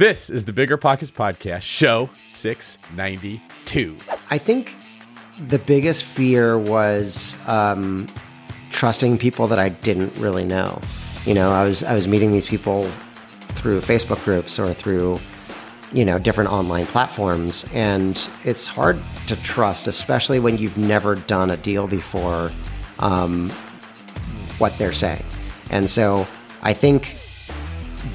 This is the Bigger Pockets Podcast, show 692. I think the biggest fear was um, trusting people that I didn't really know. You know, I was I was meeting these people through Facebook groups or through you know different online platforms, and it's hard to trust, especially when you've never done a deal before. Um, what they're saying, and so I think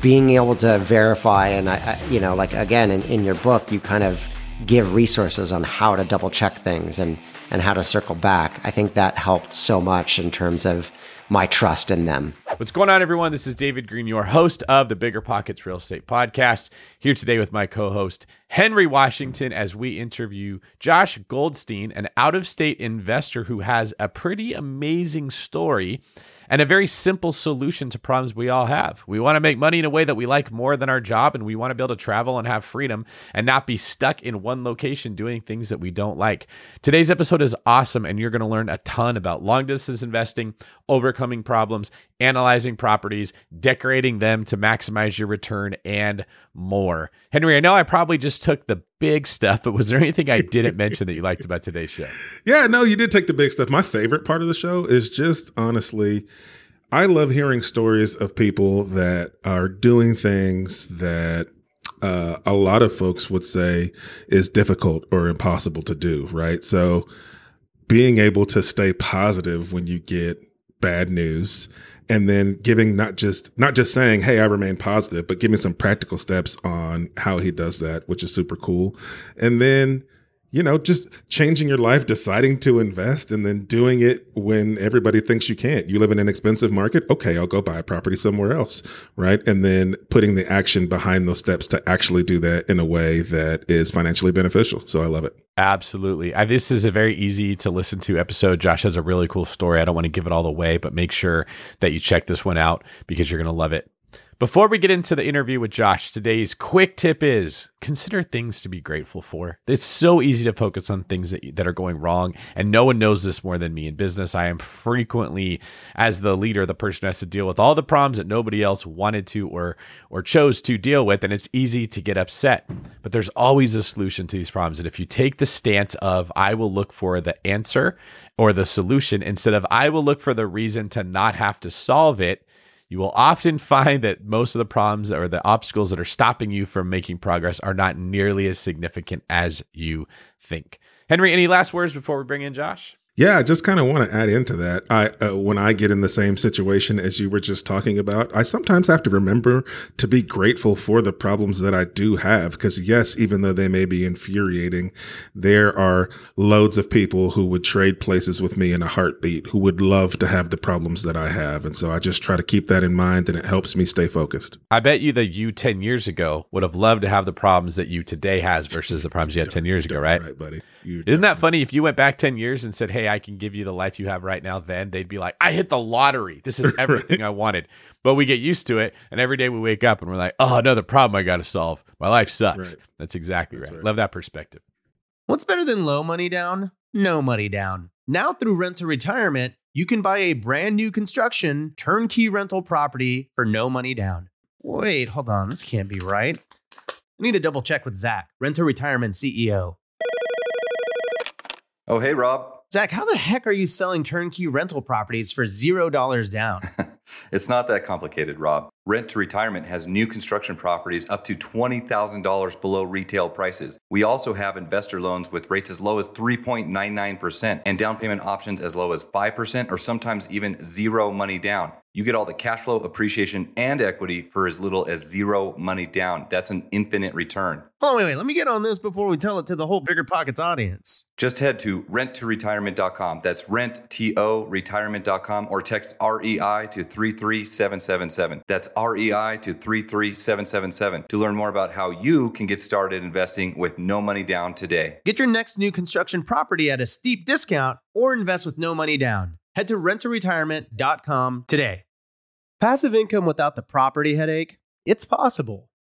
being able to verify and I, I, you know like again in, in your book you kind of give resources on how to double check things and and how to circle back. I think that helped so much in terms of my trust in them. What's going on everyone? This is david greene your host of the bigger pockets real estate podcast here today with my co-host henry washington as we interview josh goldstein an out-of-state investor who has a pretty amazing story and a very simple solution to problems we all have. We want to make money in a way that we like more than our job, and we want to be able to travel and have freedom and not be stuck in one location doing things that we don't like. Today's episode is awesome, and you're going to learn a ton about long distance investing, overcoming problems, analyzing properties, decorating them to maximize your return, and more. Henry, I know I probably just took the big stuff, but was there anything I didn't mention that you liked about today's show? Yeah, no, you did take the big stuff. My favorite part of the show is just honestly, I love hearing stories of people that are doing things that uh, a lot of folks would say is difficult or impossible to do, right? So, being able to stay positive when you get bad news. And then giving not just not just saying hey i remain positive but giving some practical steps on how he does that which is super cool. And then you know just changing your life deciding to invest and then doing it when everybody thinks you can't you live in an expensive market okay i'll go buy a property somewhere else right and then putting the action behind those steps to actually do that in a way that is financially beneficial so i love it Absolutely. I, this is a very easy to listen to episode. Josh has a really cool story. I don't want to give it all away, but make sure that you check this one out because you're going to love it. Before we get into the interview with Josh, today's quick tip is consider things to be grateful for. It's so easy to focus on things that, that are going wrong, and no one knows this more than me in business. I am frequently, as the leader, the person who has to deal with all the problems that nobody else wanted to or or chose to deal with, and it's easy to get upset. But there's always a solution to these problems, and if you take the stance of I will look for the answer or the solution instead of I will look for the reason to not have to solve it you will often find that most of the problems or the obstacles that are stopping you from making progress are not nearly as significant as you think. Henry, any last words before we bring in Josh? Yeah, I just kind of want to add into that. I uh, when I get in the same situation as you were just talking about, I sometimes have to remember to be grateful for the problems that I do have because yes, even though they may be infuriating, there are loads of people who would trade places with me in a heartbeat, who would love to have the problems that I have, and so I just try to keep that in mind and it helps me stay focused. I bet you that you 10 years ago would have loved to have the problems that you today has versus the problems you had 10 years ago, right? Right, buddy. You Isn't that funny if you went back 10 years and said, "Hey, I can give you the life you have right now, then they'd be like, I hit the lottery. This is everything I wanted. But we get used to it. And every day we wake up and we're like, oh, another problem I got to solve. My life sucks. Right. That's exactly That's right. right. Love that perspective. What's better than low money down? No money down. Now through Rent to Retirement, you can buy a brand new construction turnkey rental property for no money down. Wait, hold on. This can't be right. I need to double check with Zach, Rent to Retirement CEO. Oh, hey, Rob. Zach, how the heck are you selling turnkey rental properties for $0 down? it's not that complicated, Rob. Rent to Retirement has new construction properties up to $20,000 below retail prices. We also have investor loans with rates as low as 3.99% and down payment options as low as 5% or sometimes even zero money down. You get all the cash flow, appreciation, and equity for as little as zero money down. That's an infinite return. Oh, wait, wait. Let me get on this before we tell it to the whole Bigger Pockets audience. Just head to renttoretirement.com. That's rent-to retirement.com or text REI to 33777. That's REI to 33777 to learn more about how you can get started investing with no money down today. Get your next new construction property at a steep discount or invest with no money down. Head to renttoretirement.com today. Passive income without the property headache? It's possible.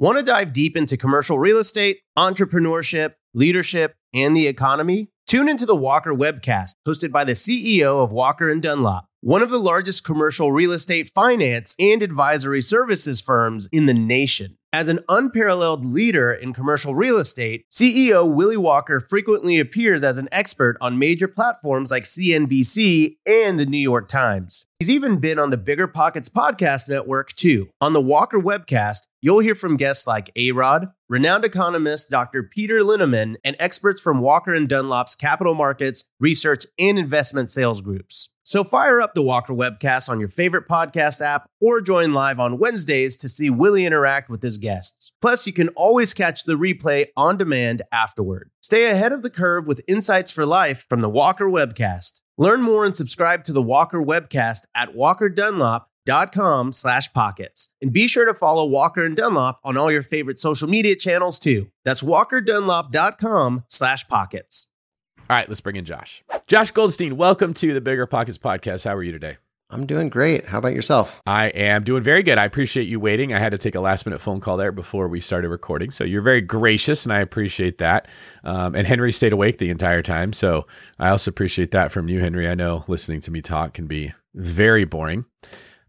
Want to dive deep into commercial real estate, entrepreneurship, leadership, and the economy? Tune into the Walker webcast hosted by the CEO of Walker and Dunlop, one of the largest commercial real estate finance and advisory services firms in the nation. As an unparalleled leader in commercial real estate, CEO Willie Walker frequently appears as an expert on major platforms like CNBC and the New York Times. He's even been on the Bigger Pockets podcast network, too. On the Walker webcast, you'll hear from guests like A Rod, renowned economist Dr. Peter Linneman, and experts from Walker and Dunlop's capital markets, research, and investment sales groups. So fire up the Walker webcast on your favorite podcast app or join live on Wednesdays to see Willie interact with his guests. Plus, you can always catch the replay on demand afterward. Stay ahead of the curve with insights for life from the Walker webcast. Learn more and subscribe to the Walker webcast at walkerdunlop.com slash pockets. And be sure to follow Walker and Dunlop on all your favorite social media channels too. That's walkerdunlop.com slash pockets. All right, let's bring in Josh. Josh Goldstein, welcome to the Bigger Pockets podcast. How are you today? I'm doing great. How about yourself? I am doing very good. I appreciate you waiting. I had to take a last minute phone call there before we started recording. So you're very gracious, and I appreciate that. Um, and Henry stayed awake the entire time. So I also appreciate that from you, Henry. I know listening to me talk can be very boring.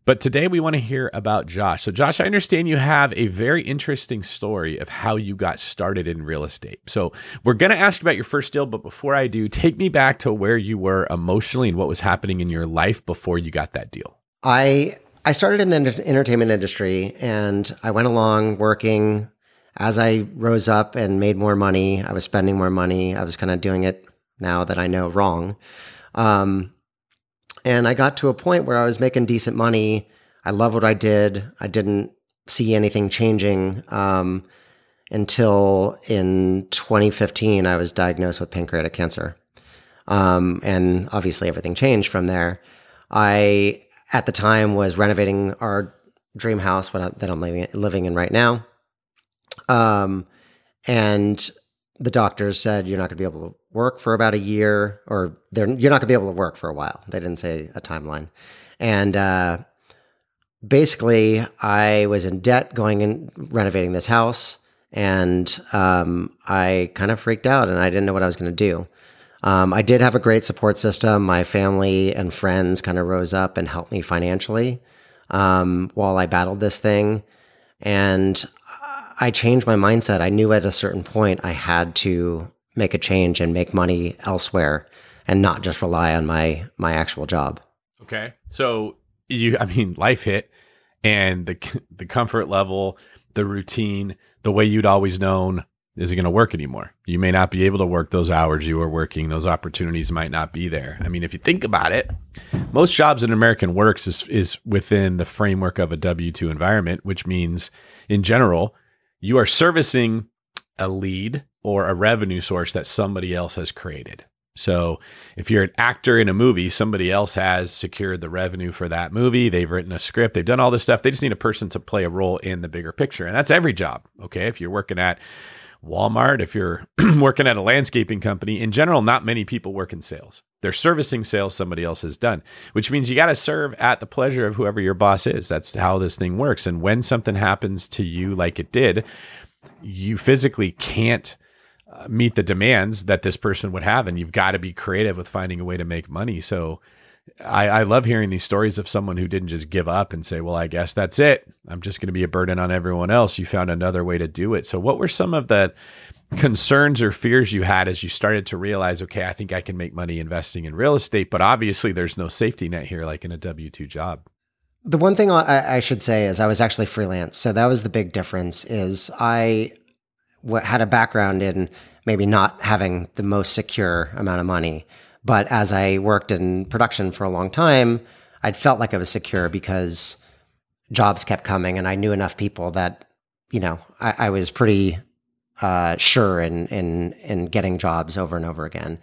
But today we want to hear about Josh. So, Josh, I understand you have a very interesting story of how you got started in real estate. So, we're going to ask about your first deal, but before I do, take me back to where you were emotionally and what was happening in your life before you got that deal. I I started in the entertainment industry and I went along working as I rose up and made more money. I was spending more money. I was kind of doing it now that I know wrong. Um, and I got to a point where I was making decent money. I love what I did. I didn't see anything changing um, until in 2015, I was diagnosed with pancreatic cancer. Um, and obviously, everything changed from there. I, at the time, was renovating our dream house that I'm living, in right now. Um, and the doctors said, You're not going to be able to work for about a year, or you're not going to be able to work for a while. They didn't say a timeline. And uh, basically, I was in debt going and renovating this house, and um, I kind of freaked out and I didn't know what I was going to do. Um, I did have a great support system. My family and friends kind of rose up and helped me financially um, while I battled this thing. And I changed my mindset. I knew at a certain point I had to make a change and make money elsewhere and not just rely on my my actual job. Okay. So you I mean life hit and the the comfort level, the routine, the way you'd always known isn't going to work anymore. You may not be able to work those hours you were working. Those opportunities might not be there. I mean, if you think about it, most jobs in American works is is within the framework of a W2 environment, which means in general, you are servicing a lead or a revenue source that somebody else has created. So if you're an actor in a movie, somebody else has secured the revenue for that movie. They've written a script, they've done all this stuff. They just need a person to play a role in the bigger picture. And that's every job. Okay. If you're working at Walmart, if you're working at a landscaping company, in general, not many people work in sales. They're servicing sales somebody else has done, which means you got to serve at the pleasure of whoever your boss is. That's how this thing works. And when something happens to you like it did, you physically can't meet the demands that this person would have and you've got to be creative with finding a way to make money so I, I love hearing these stories of someone who didn't just give up and say well i guess that's it i'm just going to be a burden on everyone else you found another way to do it so what were some of the concerns or fears you had as you started to realize, okay, I think I can make money investing in real estate, but obviously there's no safety net here like in a W 2 job? The one thing I, I, should say is I was actually freelance. So that was the big difference is I w- had a background in maybe not having the most secure amount of money. But as I worked in production for a long time, I'd felt like I was secure because jobs kept coming and I knew enough people that, you know, I, I was pretty uh, sure in, in, in getting jobs over and over again.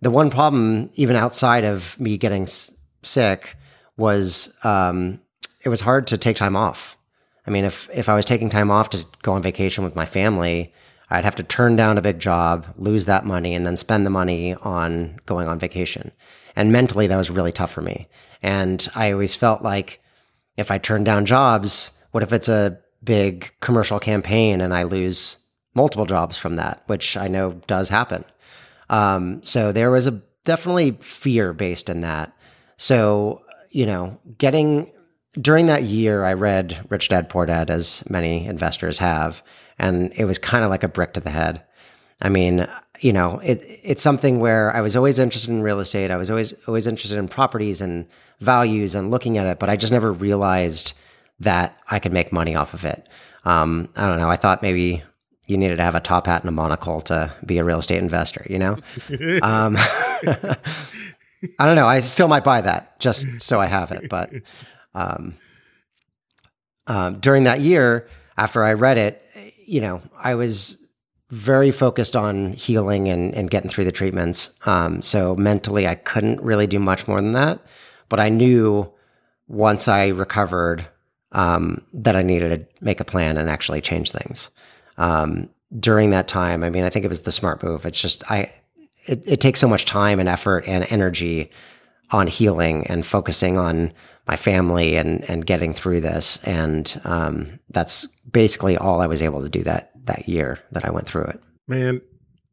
The one problem, even outside of me getting s- sick, was um, it was hard to take time off. I mean, if if I was taking time off to go on vacation with my family, I'd have to turn down a big job, lose that money, and then spend the money on going on vacation. And mentally, that was really tough for me. And I always felt like if I turn down jobs, what if it's a big commercial campaign and I lose multiple jobs from that, which I know does happen. Um, so there was a definitely fear based in that. So, you know, getting during that year, I read Rich Dad Poor Dad, as many investors have, and it was kind of like a brick to the head. I mean, you know, it, it's something where I was always interested in real estate. I was always always interested in properties and values and looking at it, but I just never realized that I could make money off of it. Um, I don't know. I thought maybe you needed to have a top hat and a monocle to be a real estate investor, you know? um, I don't know. I still might buy that just so I have it. But um, um, during that year, after I read it, you know, I was very focused on healing and, and getting through the treatments. Um, so mentally, I couldn't really do much more than that. But I knew once I recovered um, that I needed to make a plan and actually change things. Um, during that time, I mean, I think it was the smart move. It's just I, it, it takes so much time and effort and energy on healing and focusing on my family and and getting through this. And um, that's basically all I was able to do that that year that I went through it. Man,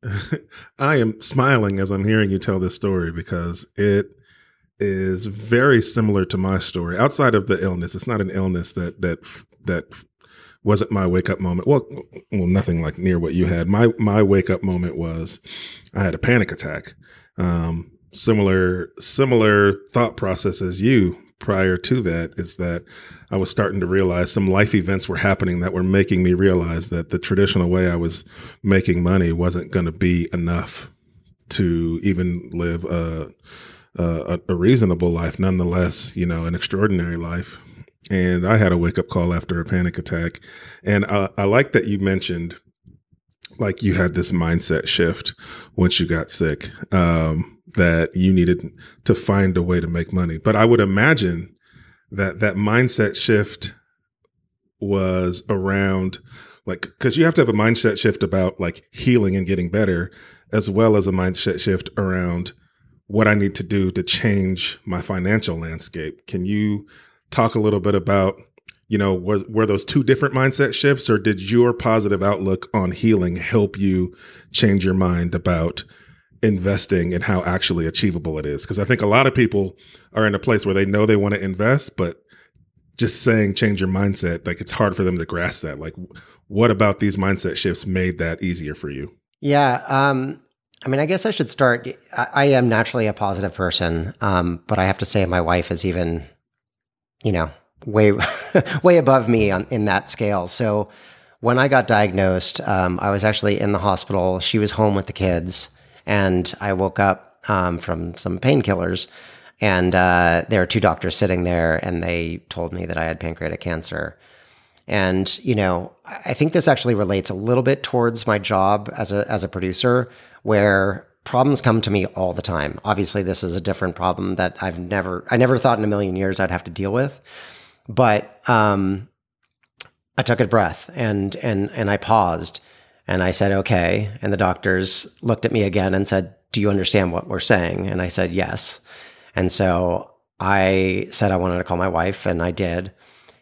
I am smiling as I'm hearing you tell this story because it is very similar to my story. Outside of the illness, it's not an illness that that that wasn't my wake up moment. Well, well, nothing like near what you had. My my wake up moment was I had a panic attack. Um, similar similar thought process as you prior to that is that I was starting to realize some life events were happening that were making me realize that the traditional way I was making money wasn't going to be enough to even live a a, a reasonable life, nonetheless, you know, an extraordinary life. And I had a wake up call after a panic attack. And I, I like that you mentioned like you had this mindset shift once you got sick, um, that you needed to find a way to make money. But I would imagine that that mindset shift was around like, cause you have to have a mindset shift about like healing and getting better, as well as a mindset shift around what I need to do to change my financial landscape. Can you talk a little bit about, you know, were, were those two different mindset shifts or did your positive outlook on healing help you change your mind about investing and how actually achievable it is? Because I think a lot of people are in a place where they know they want to invest, but just saying change your mindset, like it's hard for them to grasp that. Like, what about these mindset shifts made that easier for you? Yeah. Um, I mean, I guess I should start. I, I am naturally a positive person, um, but I have to say my wife is even, you know, way way above me on in that scale. So when I got diagnosed, um, I was actually in the hospital. She was home with the kids, and I woke up um, from some painkillers, and uh, there were two doctors sitting there, and they told me that I had pancreatic cancer. And you know, I think this actually relates a little bit towards my job as a as a producer where problems come to me all the time. Obviously, this is a different problem that I've never, I never thought in a million years I'd have to deal with. But um, I took a breath and and and I paused and I said, "Okay." And the doctors looked at me again and said, "Do you understand what we're saying?" And I said, "Yes." And so I said I wanted to call my wife, and I did.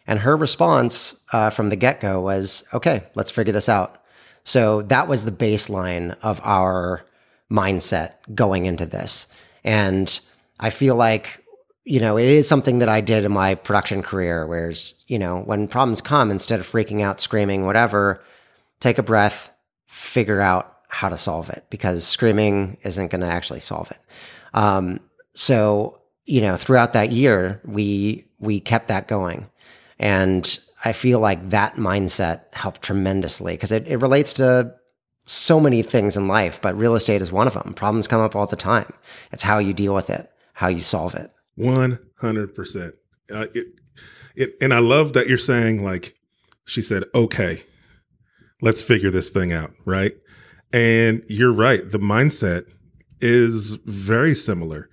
And her response uh, from the get go was, "Okay, let's figure this out." So that was the baseline of our mindset going into this. And I feel like, you know, it is something that I did in my production career, whereas, you know, when problems come, instead of freaking out, screaming, whatever, take a breath, figure out how to solve it because screaming isn't going to actually solve it. Um, so you know, throughout that year, we we kept that going, and I feel like that mindset helped tremendously because it, it relates to so many things in life, but real estate is one of them. Problems come up all the time. It's how you deal with it, how you solve it. One hundred percent. Uh, it, and I love that you're saying like she said, okay, let's figure this thing out, right? And you're right. The mindset is very similar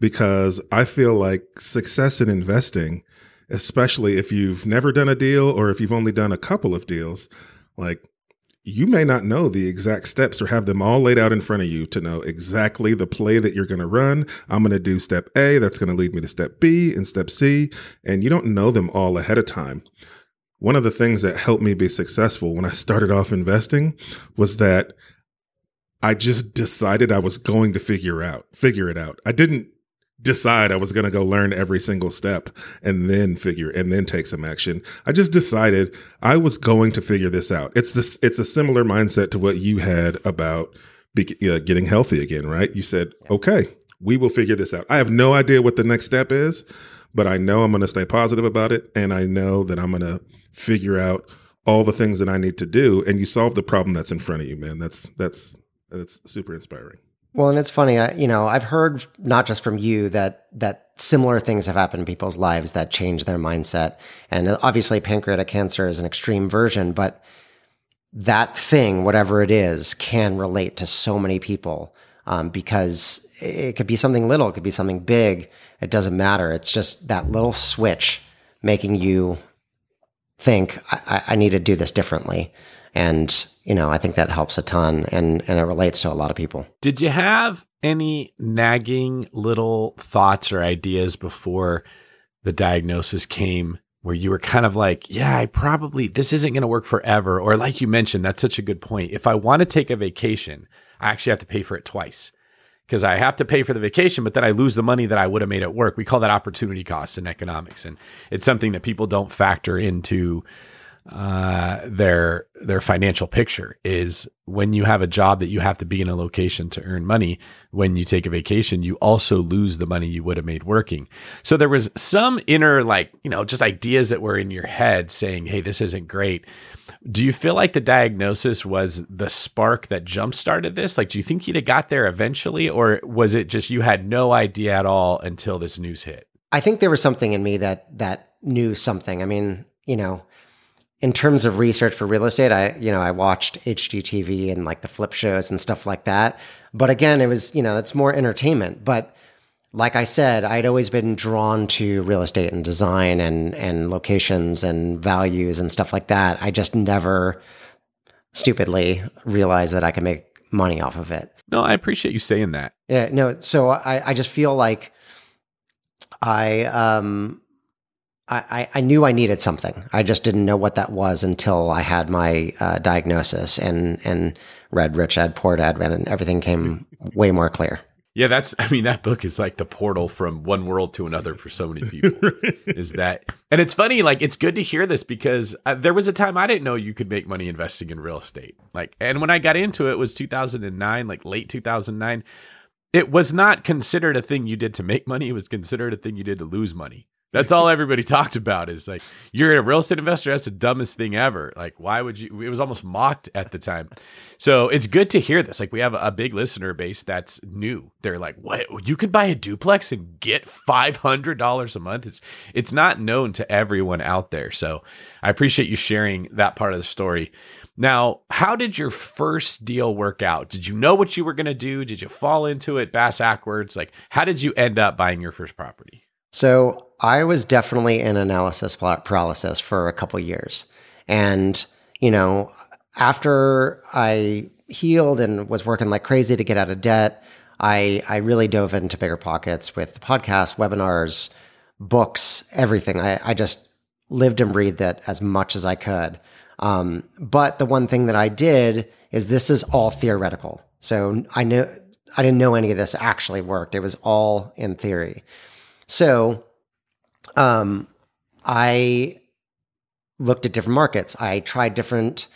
because I feel like success in investing, especially if you've never done a deal or if you've only done a couple of deals, like you may not know the exact steps or have them all laid out in front of you to know exactly the play that you're going to run. I'm going to do step A, that's going to lead me to step B and step C, and you don't know them all ahead of time. One of the things that helped me be successful when I started off investing was that I just decided I was going to figure out, figure it out. I didn't decide I was going to go learn every single step and then figure and then take some action. I just decided I was going to figure this out. It's this it's a similar mindset to what you had about be, uh, getting healthy again, right? You said, "Okay, we will figure this out." I have no idea what the next step is, but I know I'm going to stay positive about it and I know that I'm going to figure out all the things that I need to do and you solve the problem that's in front of you, man. That's that's that's super inspiring. Well, and it's funny, I, you know, I've heard not just from you that that similar things have happened in people's lives that change their mindset. And obviously, pancreatic cancer is an extreme version, but that thing, whatever it is, can relate to so many people um, because it could be something little, it could be something big. It doesn't matter. It's just that little switch making you think, I, I need to do this differently. And, you know, I think that helps a ton and, and it relates to a lot of people. Did you have any nagging little thoughts or ideas before the diagnosis came where you were kind of like, yeah, I probably, this isn't going to work forever? Or like you mentioned, that's such a good point. If I want to take a vacation, I actually have to pay for it twice because I have to pay for the vacation, but then I lose the money that I would have made at work. We call that opportunity costs in economics. And it's something that people don't factor into uh, their their financial picture is when you have a job that you have to be in a location to earn money when you take a vacation you also lose the money you would have made working. So there was some inner like you know just ideas that were in your head saying hey this isn't great. Do you feel like the diagnosis was the spark that jump started this? Like do you think you'd have got there eventually or was it just you had no idea at all until this news hit? I think there was something in me that that knew something. I mean you know in terms of research for real estate, I, you know, I watched HGTV and like the flip shows and stuff like that. But again, it was, you know, it's more entertainment. But like I said, I'd always been drawn to real estate and design and, and locations and values and stuff like that. I just never stupidly realized that I could make money off of it. No, I appreciate you saying that. Yeah, no. So I, I just feel like I, um, I, I knew I needed something. I just didn't know what that was until I had my uh, diagnosis and and read Rich Dad Poor Dad, and everything came way more clear. Yeah, that's. I mean, that book is like the portal from one world to another for so many people. is that? And it's funny. Like, it's good to hear this because uh, there was a time I didn't know you could make money investing in real estate. Like, and when I got into it, it was 2009, like late 2009. It was not considered a thing you did to make money. It was considered a thing you did to lose money. That's all everybody talked about is like, you're a real estate investor. That's the dumbest thing ever. Like, why would you? It was almost mocked at the time. So it's good to hear this. Like, we have a big listener base that's new. They're like, what? You could buy a duplex and get $500 a month. It's, it's not known to everyone out there. So I appreciate you sharing that part of the story. Now, how did your first deal work out? Did you know what you were going to do? Did you fall into it bass backwards? Like, how did you end up buying your first property? So I was definitely in analysis paralysis for a couple years. And, you know, after I healed and was working like crazy to get out of debt, I, I really dove into bigger pockets with podcasts, webinars, books, everything. I, I just lived and breathed it as much as I could. Um, but the one thing that I did is this is all theoretical. So I knew I didn't know any of this actually worked. It was all in theory. So, um, I looked at different markets. I tried different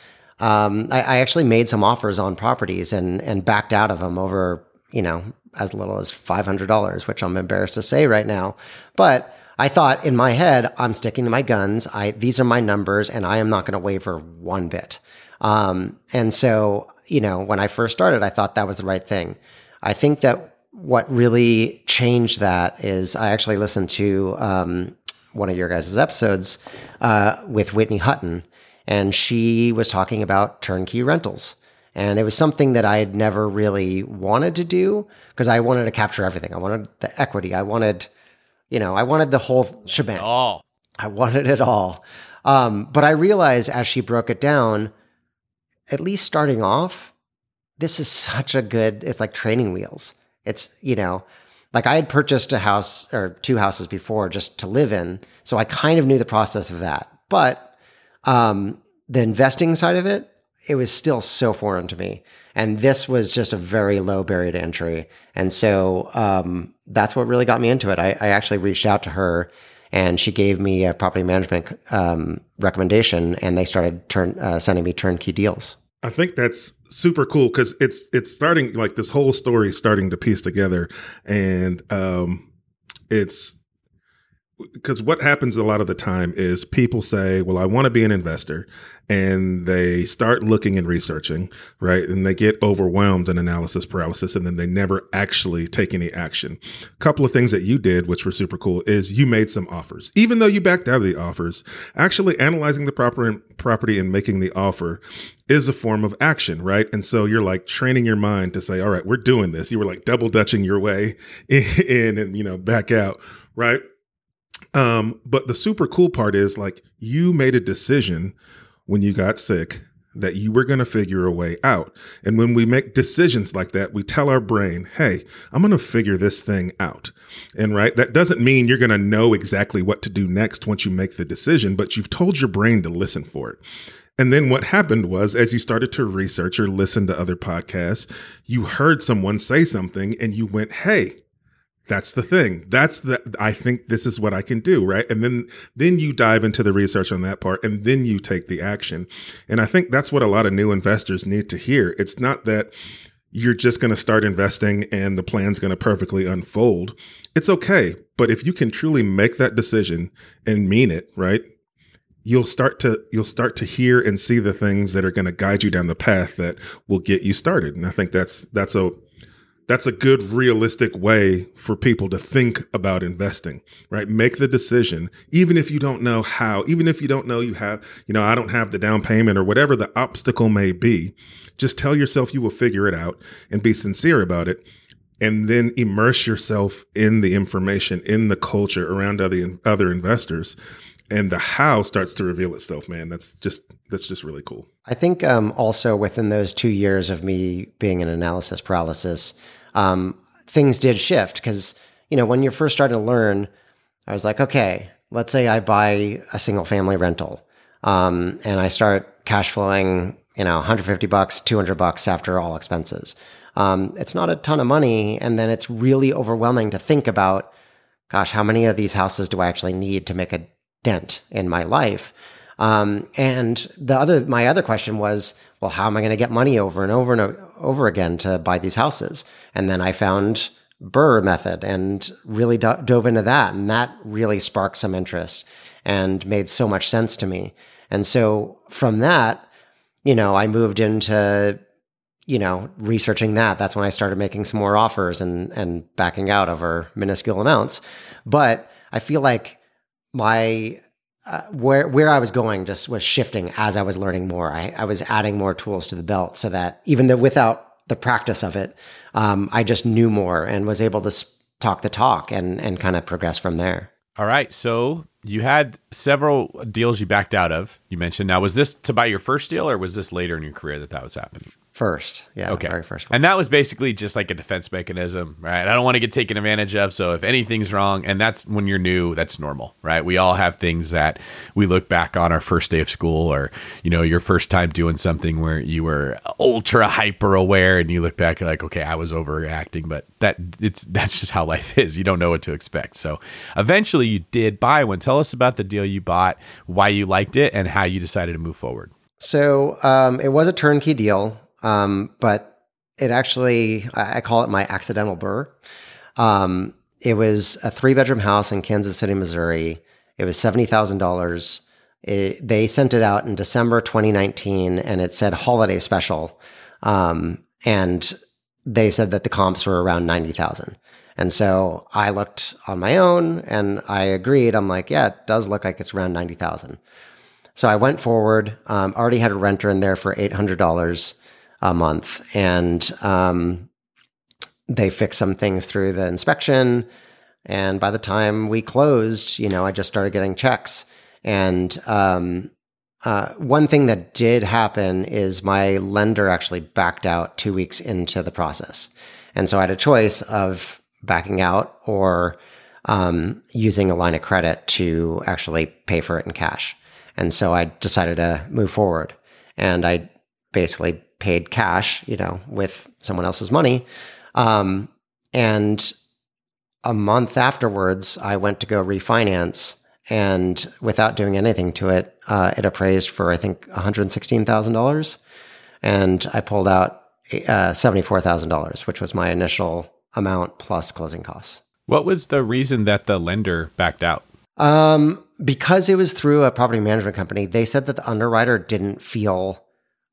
um, I, I actually made some offers on properties and and backed out of them over you know as little as five hundred dollars, which I'm embarrassed to say right now, but. I thought in my head, I'm sticking to my guns. I these are my numbers, and I am not going to waver one bit. Um, and so, you know, when I first started, I thought that was the right thing. I think that what really changed that is I actually listened to um, one of your guys' episodes uh, with Whitney Hutten, and she was talking about turnkey rentals. And it was something that I had never really wanted to do because I wanted to capture everything. I wanted the equity. I wanted, you know, I wanted the whole shebang. Oh, I wanted it all. Um, but I realized as she broke it down, at least starting off, this is such a good, it's like training wheels. It's, you know, like I had purchased a house or two houses before just to live in. So I kind of knew the process of that. But um, the investing side of it, it was still so foreign to me. And this was just a very low barrier to entry. And so um, that's what really got me into it. I, I, actually reached out to her and she gave me a property management um, recommendation and they started turn, uh, sending me turnkey deals. I think that's super cool because it's it's starting like this whole story starting to piece together, and um, it's because what happens a lot of the time is people say, "Well, I want to be an investor," and they start looking and researching, right? And they get overwhelmed in analysis paralysis, and then they never actually take any action. A couple of things that you did, which were super cool, is you made some offers, even though you backed out of the offers. Actually, analyzing the proper property and making the offer is a form of action, right? And so you're like training your mind to say, "All right, we're doing this." You were like double dutching your way in and you know back out, right? Um, but the super cool part is like you made a decision when you got sick that you were going to figure a way out. And when we make decisions like that, we tell our brain, hey, I'm going to figure this thing out. And right, that doesn't mean you're going to know exactly what to do next once you make the decision, but you've told your brain to listen for it. And then what happened was, as you started to research or listen to other podcasts, you heard someone say something and you went, hey, that's the thing. That's the i think this is what i can do right? And then then you dive into the research on that part and then you take the action. And i think that's what a lot of new investors need to hear. It's not that you're just going to start investing and the plan's going to perfectly unfold. It's okay but if you can truly make that decision and mean it right you'll start to you'll start to hear and see the things that are going to guide you down the path that will get you started. And i think that's that's a that's a good realistic way for people to think about investing right? Make the decision. Even if you don't know how even if you don't know you have you know i don't have the down payment or whatever the obstacle may be just tell yourself you will figure it out and be sincere about it and then immerse yourself in the information in the culture around other other investors and the how starts to reveal itself man. That's just that's just really cool. I think um, also within those two years of me being in analysis paralysis um, things did shift because you know when you're first starting to learn, I was like, okay, let's say I buy a single family rental, um, and I start cash flowing, you know, 150 bucks, 200 bucks after all expenses. Um, it's not a ton of money, and then it's really overwhelming to think about. Gosh, how many of these houses do I actually need to make a dent in my life? Um, and the other, my other question was, well, how am I going to get money over and over and over again to buy these houses? And then I found BRRRR method and really do- dove into that, and that really sparked some interest and made so much sense to me. And so from that, you know, I moved into you know researching that. That's when I started making some more offers and and backing out over minuscule amounts. But I feel like my uh, where where I was going just was shifting as I was learning more. I, I was adding more tools to the belt so that even though without the practice of it, um, I just knew more and was able to talk the talk and and kind of progress from there. All right, so you had several deals you backed out of. You mentioned now was this to buy your first deal or was this later in your career that that was happening? First, yeah, okay, very first one. And that was basically just like a defense mechanism, right? I don't want to get taken advantage of. So if anything's wrong, and that's when you're new, that's normal, right? We all have things that we look back on our first day of school, or you know, your first time doing something where you were ultra hyper aware, and you look back, you're like, okay, I was overreacting, but that it's that's just how life is. You don't know what to expect. So eventually, you did buy one. Tell us about the deal you bought, why you liked it, and how you decided to move forward. So um, it was a turnkey deal, um, but it actually, I call it my accidental BRRRR. Um, it was a three bedroom house in Kansas City, Missouri. It was $70,000. It- They sent it out in December 2019 and it said holiday special. Um, and they said that the comps were around 90,000. And so I looked on my own and I agreed. I'm like, yeah, it does look like it's around 90,000. So I went forward, um, already had a renter in there for $800 a month. And um, they fixed some things through the inspection. And by the time we closed, you know, I just started getting checks. And um, uh, one thing that did happen is my lender actually backed out two weeks into the process. And so I had a choice of backing out or um, using a line of credit to actually pay for it in cash. And so I decided to move forward. And I basically paid cash, you know, with someone else's money. Um, and a month afterwards, I went to go refinance. And without doing anything to it, uh, it appraised for, I think, $116,000. And I pulled out uh, $74,000, which was my initial amount plus closing costs. What was the reason that the lender backed out? Um, because it was through a property management company, they said that the underwriter didn't feel,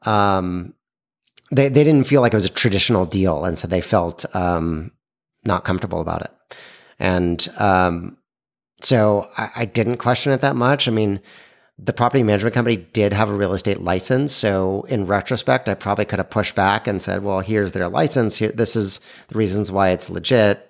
um, they, they didn't feel like it was a traditional deal. And so they felt, um, not comfortable about it. And, um, so I, I didn't question it that much. I mean, the property management company did have a real estate license. So in retrospect, I probably could have pushed back and said, well, here's their license. Here, this is the reasons why it's legit.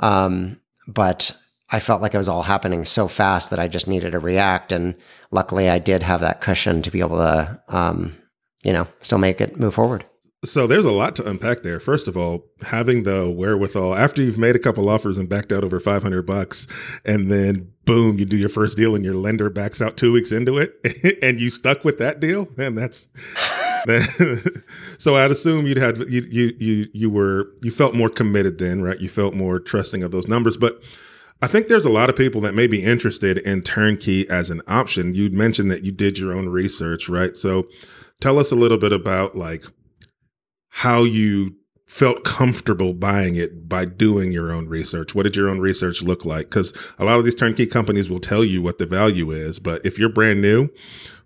Um, but I felt like it was all happening so fast that I just needed to react. And luckily I did have that cushion to be able to, um, you know, still make it move forward. So there's a lot to unpack there. First of all, having the wherewithal after you've made a couple offers and backed out over 500 bucks and then boom, you do your first deal and your lender backs out 2 weeks into it and you stuck with that deal, man, that's so I'd assume you'd had you you you you were you felt more committed then, right? You felt more trusting of those numbers, but I think there's a lot of people that may be interested in turnkey as an option. You'd mentioned that you did your own research, right? So tell us a little bit about like how you felt comfortable buying it by doing your own research. What did your own research look like? Because a lot of these turnkey companies will tell you what the value is, but if you're brand new,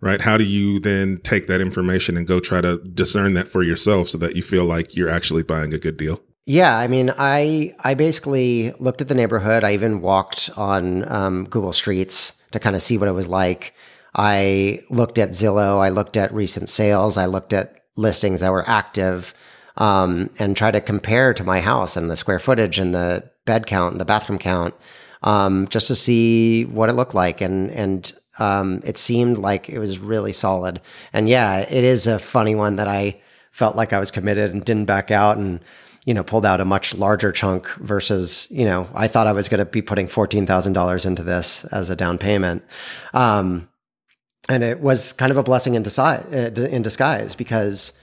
right, how do you then take that information and go try to discern that for yourself so that you feel like you're actually buying a good deal? Yeah, I mean, I I basically looked at the neighborhood. I even walked on um, Google Streets to kind of see what it was like. I looked at Zillow. I looked at recent sales. I looked at listings that were active, um, and try to compare to my house and the square footage and the bed count and the bathroom count, um, just to see what it looked like. And and um, it seemed like it was really solid. And yeah, it is a funny one that I felt like I was committed and didn't back out and you know, pulled out a much larger chunk versus, you know, I thought I was going to be putting $14,000 into this as a down payment. Um, and it was kind of a blessing in, disi- uh, in disguise because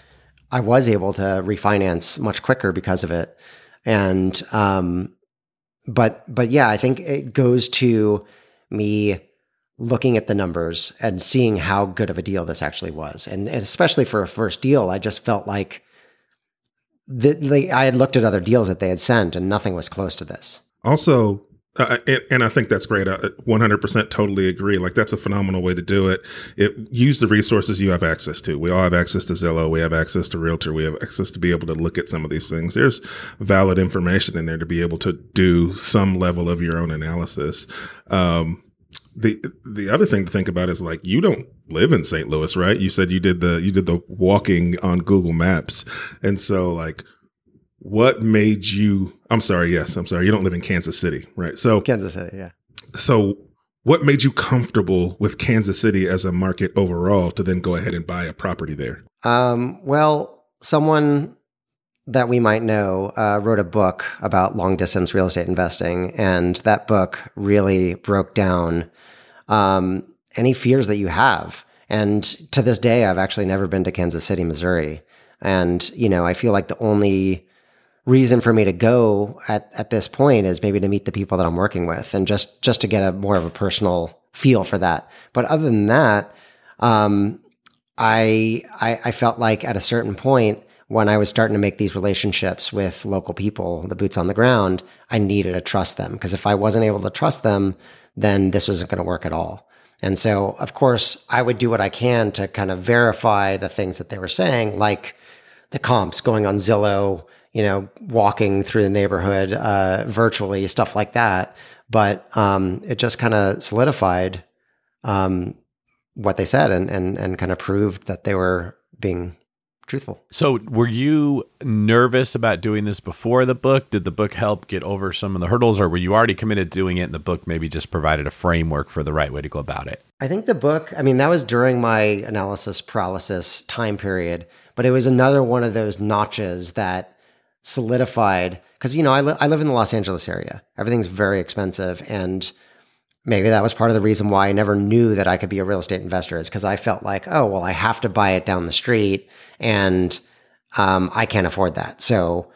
I was able to refinance much quicker because of it. And, um, but, but yeah, I think it goes to me looking at the numbers and seeing how good of a deal this actually was. And, and especially for a first deal, I just felt like, the, the, I had looked at other deals that they had sent, and nothing was close to this. Also, and, and, I think that's great. I 100% totally agree. Like that's a phenomenal way to do it. It use the resources you have access to. We all have access to Zillow. We have access to Realtor. We have access to be able to look at some of these things. There's valid information in there to be able to do some level of your own analysis. Um, the the other thing to think about is like you don't live in St. Louis, right? You said you did the you did the walking on Google Maps, and so like what made you i'm sorry yes i'm sorry. You don't live in kansas city right? So kansas city yeah. so what made you comfortable with kansas city as a market overall to then go ahead and buy a property there? Um, well someone that we might know uh, wrote a book about long distance real estate investing and that book really broke down um, any fears that you have. And to this day i've actually never been to kansas city missouri. And you know i feel like the only reason for me to go at, at this point is maybe to meet the people that I'm working with and just just to get a more of a personal feel for that. But other than that, um, I, I I felt like at a certain point when I was starting to make these relationships with local people, the boots on the ground, I needed to trust them because if I wasn't able to trust them, then this wasn't going to work at all. And so, of course, I would do what I can to kind of verify the things that they were saying, like the comps going on Zillow, you know, walking through the neighborhood uh, virtually, stuff like that. But um, it just kind of solidified um, what they said and, and, and kind of proved that they were being truthful. So, were you nervous about doing this before the book? Did the book help get over some of the hurdles, or were you already committed to doing it and the book maybe just provided a framework for the right way to go about it? I think the book, I mean, that was during my analysis paralysis time period, but it was another one of those notches that solidified because, you know, I, li- I live in the Los Angeles area. Everything's very expensive. And maybe that was part of the reason why I never knew that I could be a real estate investor is because I felt like, oh, well, I have to buy it down the street and um, I can't afford that. So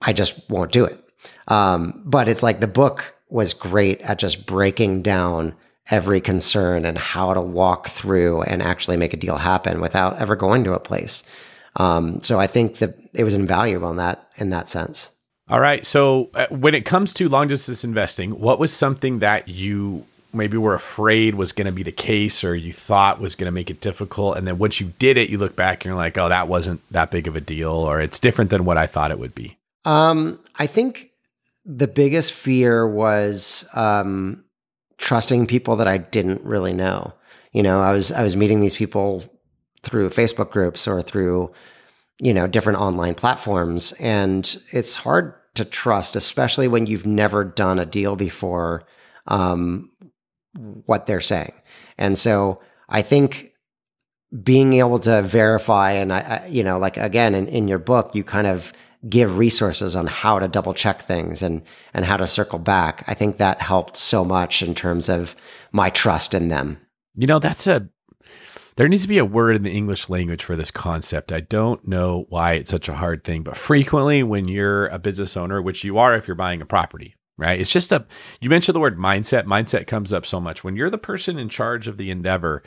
I just won't do it. Um, but it's like the book was great at just breaking down every concern and how to walk through and actually make a deal happen without ever going to a place. Um, so I think that it was invaluable in that in that sense. All right. So uh, when it comes to long distance investing, what was something that you maybe were afraid was going to be the case or you thought was going to make it difficult and then once you did it you look back and you're like, "Oh, that wasn't that big of a deal or it's different than what I thought it would be." Um, I think the biggest fear was um, trusting people that I didn't really know. You know, I was I was meeting these people through Facebook groups or through you know different online platforms. And it's hard to trust especially when you've never done a deal before um, what they're saying. And so i think being able to verify and I, I you know like again in, in your book you kind of give resources on how to double check things and and how to circle back. I think that helped so much in terms of my trust in them. You know that's a there needs to be a word in the English language for this concept. I don't know why it's such a hard thing, but frequently when you're a business owner, which you are if you're buying a property, right? It's just a, you mentioned the word mindset. Mindset comes up so much. When you're the person in charge of the endeavor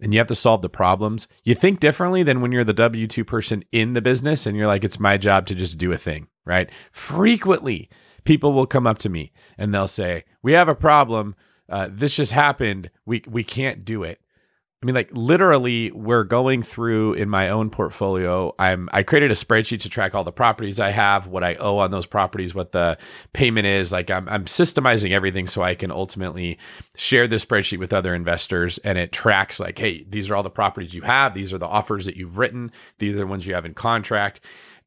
and you have to solve the problems, you think differently than when you're the W 2 person in the business and you're like, it's my job to just do a thing, right? Frequently, people will come up to me and they'll say, We have a problem. Uh, this just happened. We, we can't do it. I mean, like literally, we're going through in my own portfolio. I'm I created a spreadsheet to track all the properties I have, what I owe on those properties, what the payment is. Like I'm I'm systemizing everything so I can ultimately share this spreadsheet with other investors, and it tracks like, hey, these are all the properties you have. These are the offers that you've written. These are the ones you have in contract.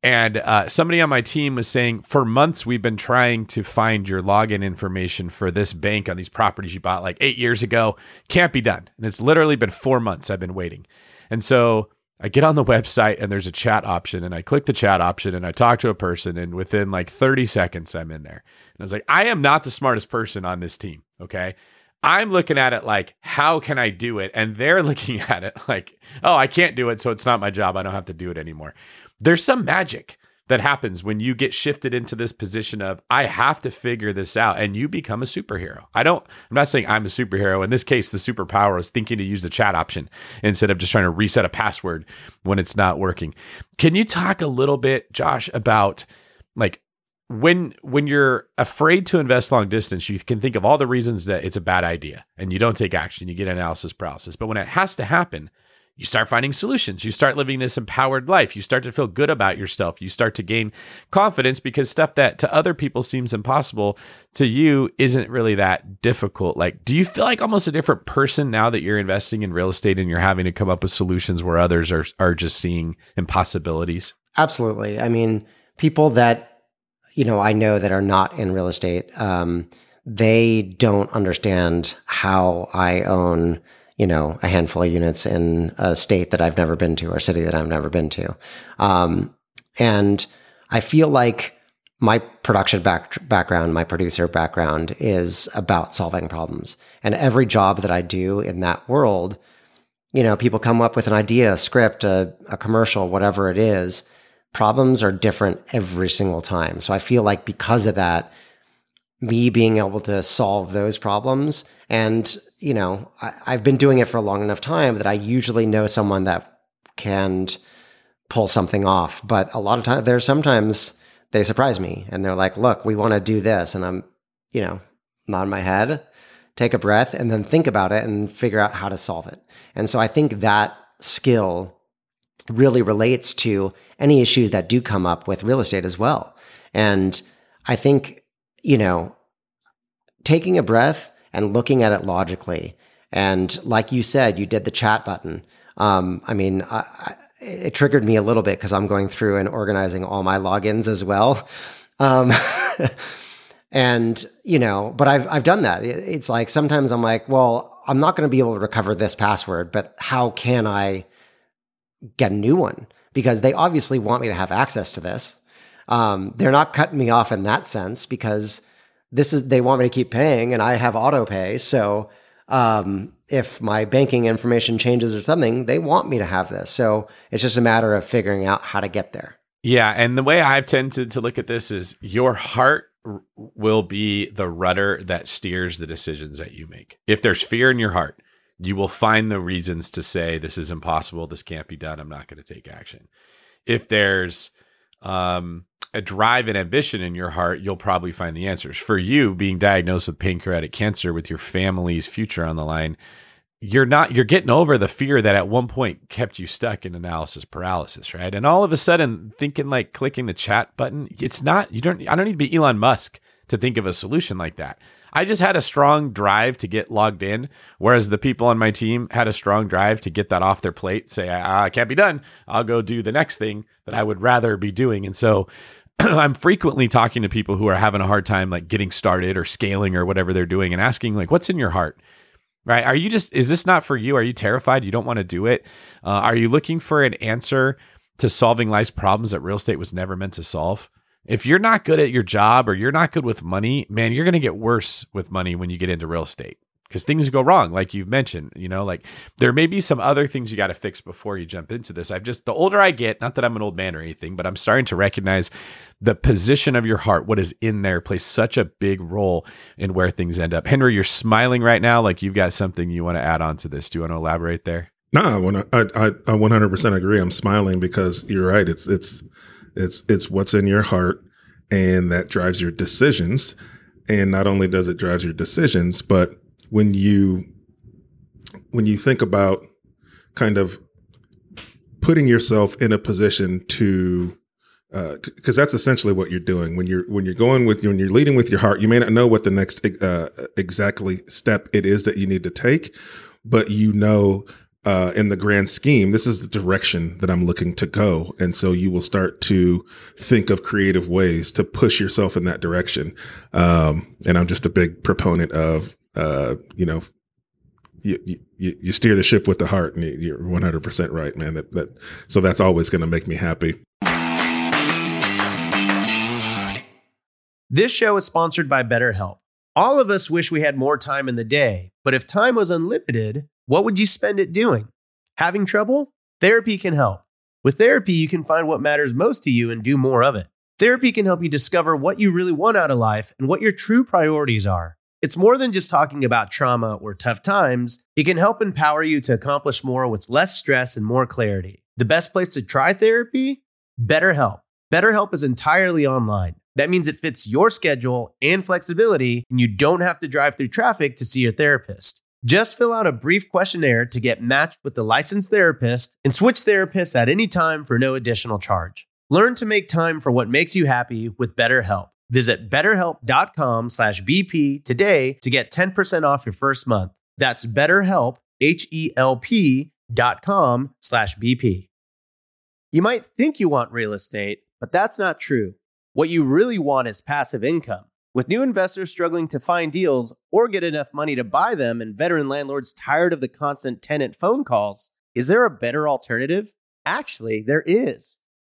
And uh, somebody on my team was saying, for months, we've been trying to find your login information for this bank on these properties you bought like eight years ago. Can't be done. And it's literally been four months I've been waiting. And so I get on the website and there's a chat option, and I click the chat option and I talk to a person, and within like 30 seconds, I'm in there. And I was like, I am not the smartest person on this team. Okay. I'm looking at it like, how can I do it? And they're looking at it like, oh, I can't do it. So it's not my job. I don't have to do it anymore there's some magic that happens when you get shifted into this position of I have to figure this out and you become a superhero. I don't I'm not saying I'm a superhero. In this case the superpower is thinking to use the chat option instead of just trying to reset a password when it's not working. Can you talk a little bit Josh about like when when you're afraid to invest long distance, you can think of all the reasons that it's a bad idea and you don't take action, you get analysis paralysis. But when it has to happen, you start finding solutions. You start living this empowered life. You start to feel good about yourself. You start to gain confidence because stuff that to other people seems impossible to you isn't really that difficult. Like, do you feel like almost a different person now that you're investing in real estate and you're having to come up with solutions where others are are just seeing impossibilities? Absolutely. I mean, people that you know I know that are not in real estate, um, they don't understand how I own you know, a handful of units in a state that I've never been to or city that I've never been to. Um, and I feel like my production back, background, my producer background is about solving problems. And every job that I do in that world, you know, people come up with an idea, a script, a, a commercial, whatever it is. Problems are different every single time. So I feel like because of that, me being able to solve those problems. And, you know, I, have been doing it for a long enough time that I usually know someone that can pull something off. But a lot of times, there's sometimes they surprise me and they're like, look, we want to do this. And I'm, you know, nod my head, take a breath, and then think about it and figure out how to solve it. And so I think that skill really relates to any issues that do come up with real estate as well. And I think, you know, taking a breath and looking at it logically. And like you said, you did the chat button. Um, I mean, I, I, it triggered me a little bit because I'm going through and organizing all my logins as well. Um, and you know, but I've I've done that. It's like sometimes I'm like, well, I'm not going to be able to recover this password, but how can I get a new one? Because they obviously want me to have access to this. Um, they're not cutting me off in that sense because this is they want me to keep paying, and I have auto pay, so um, if my banking information changes or something, they want me to have this. So it's just a matter of figuring out how to get there. Yeah. And the way I've tended to look at this is your heart will be the rudder that steers the decisions that you make. If there's fear in your heart, you will find the reasons to say, this is impossible. This can't be done. I'm not going to take action. If there's, um, a drive and ambition in your heart, you'll probably find the answers. For you, being diagnosed with pancreatic cancer with your family's future on the line, you're not you're getting over the fear that at one point kept you stuck in analysis paralysis, right? And all of a sudden thinking like clicking the chat button, it's not you don't I don't need to be Elon Musk to think of a solution like that. I just had a strong drive to get logged in, whereas the people on my team had a strong drive to get that off their plate, say, ah, I can't be done. I'll go do the next thing that I would rather be doing. And so I'm frequently talking to people who are having a hard time like getting started or scaling or whatever they're doing and asking like, what's in your heart? Right? Are you just, is this not for you? Are you terrified? You don't want to do it? Uh, are you looking for an answer to solving life's problems that real estate was never meant to solve? If you're not good at your job or you're not good with money, man, you're going to get worse with money when you get into real estate because things go wrong, like you've mentioned. You know, like there may be some other things you got to fix before you jump into this. I've just, the older I get, not that I'm an old man or anything, but I'm starting to recognize the position of your heart, what is in there, plays such a big role in where things end up. Henry, you're smiling right now, like you've got something you want to add on to this. Do you want to elaborate there? No, I, I, I 100% agree. I'm smiling because you're right. It's, it's, it's it's what's in your heart, and that drives your decisions. And not only does it drive your decisions, but when you when you think about kind of putting yourself in a position to because uh, that's essentially what you're doing when you're when you're going with when you're leading with your heart you may not know what the next uh, exactly step it is that you need to take but you know uh, in the grand scheme, this is the direction that I'm looking to go. And so you will start to think of creative ways to push yourself in that direction. Um, and I'm just a big proponent of, uh, you know, you, you, you steer the ship with the heart and you're 100% right, man. That, that, so that's always going to make me happy. This show is sponsored by BetterHelp. All of us wish we had more time in the day, but if time was unlimited, what would you spend it doing? Having trouble? Therapy can help. With therapy, you can find what matters most to you and do more of it. Therapy can help you discover what you really want out of life and what your true priorities are. It's more than just talking about trauma or tough times. It can help empower you to accomplish more with less stress and more clarity. The best place to try therapy? BetterHelp. BetterHelp is entirely online. That means it fits your schedule and flexibility, and you don't have to drive through traffic to see your therapist. Just fill out a brief questionnaire to get matched with the licensed therapist and switch therapists at any time for no additional charge. Learn to make time for what makes you happy with BetterHelp. Visit betterhelp.com slash BP today to get 10% off your first month. That's betterhelp, H-E-L-P dot com slash BP. You might think you want real estate, but that's not true. What you really want is passive income. With new investors struggling to find deals or get enough money to buy them and veteran landlords tired of the constant tenant phone calls, is there a better alternative? Actually, there is.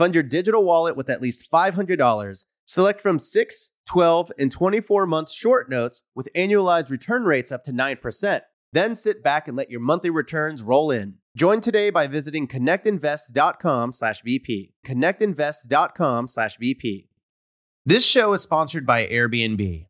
Fund your digital wallet with at least $500. Select from 6, 12, and 24 month short notes with annualized return rates up to 9%. Then sit back and let your monthly returns roll in. Join today by visiting connectinvest.com slash BP. Connectinvest.com slash BP. This show is sponsored by Airbnb.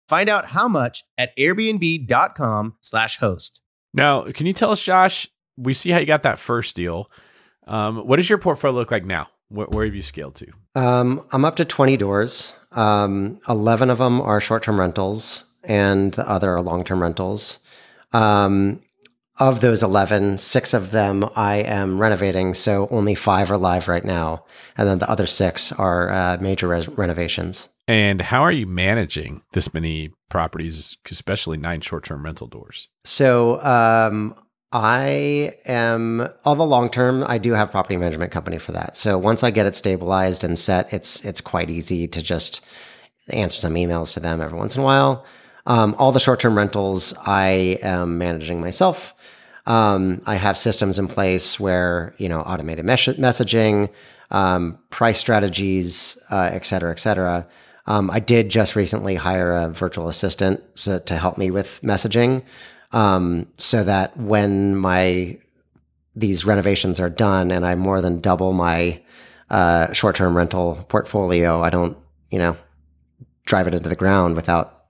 Find out how much at airbnb.com/slash host. Now, can you tell us, Josh? We see how you got that first deal. Um, what does your portfolio look like now? Where, where have you scaled to? Um, I'm up to 20 doors. Um, 11 of them are short term rentals, and the other are long term rentals. Um, of those 11, six of them I am renovating. So only five are live right now. And then the other six are uh, major res- renovations. And how are you managing this many properties, especially nine short term rental doors? So um, I am all the long term. I do have property management company for that. So once I get it stabilized and set, it's it's quite easy to just answer some emails to them every once in a while. Um, all the short term rentals I am managing myself. Um, I have systems in place where you know automated mes- messaging, um, price strategies, uh, et cetera, et cetera. Um, I did just recently hire a virtual assistant so, to help me with messaging, um, so that when my these renovations are done and I more than double my uh, short term rental portfolio, I don't you know drive it into the ground without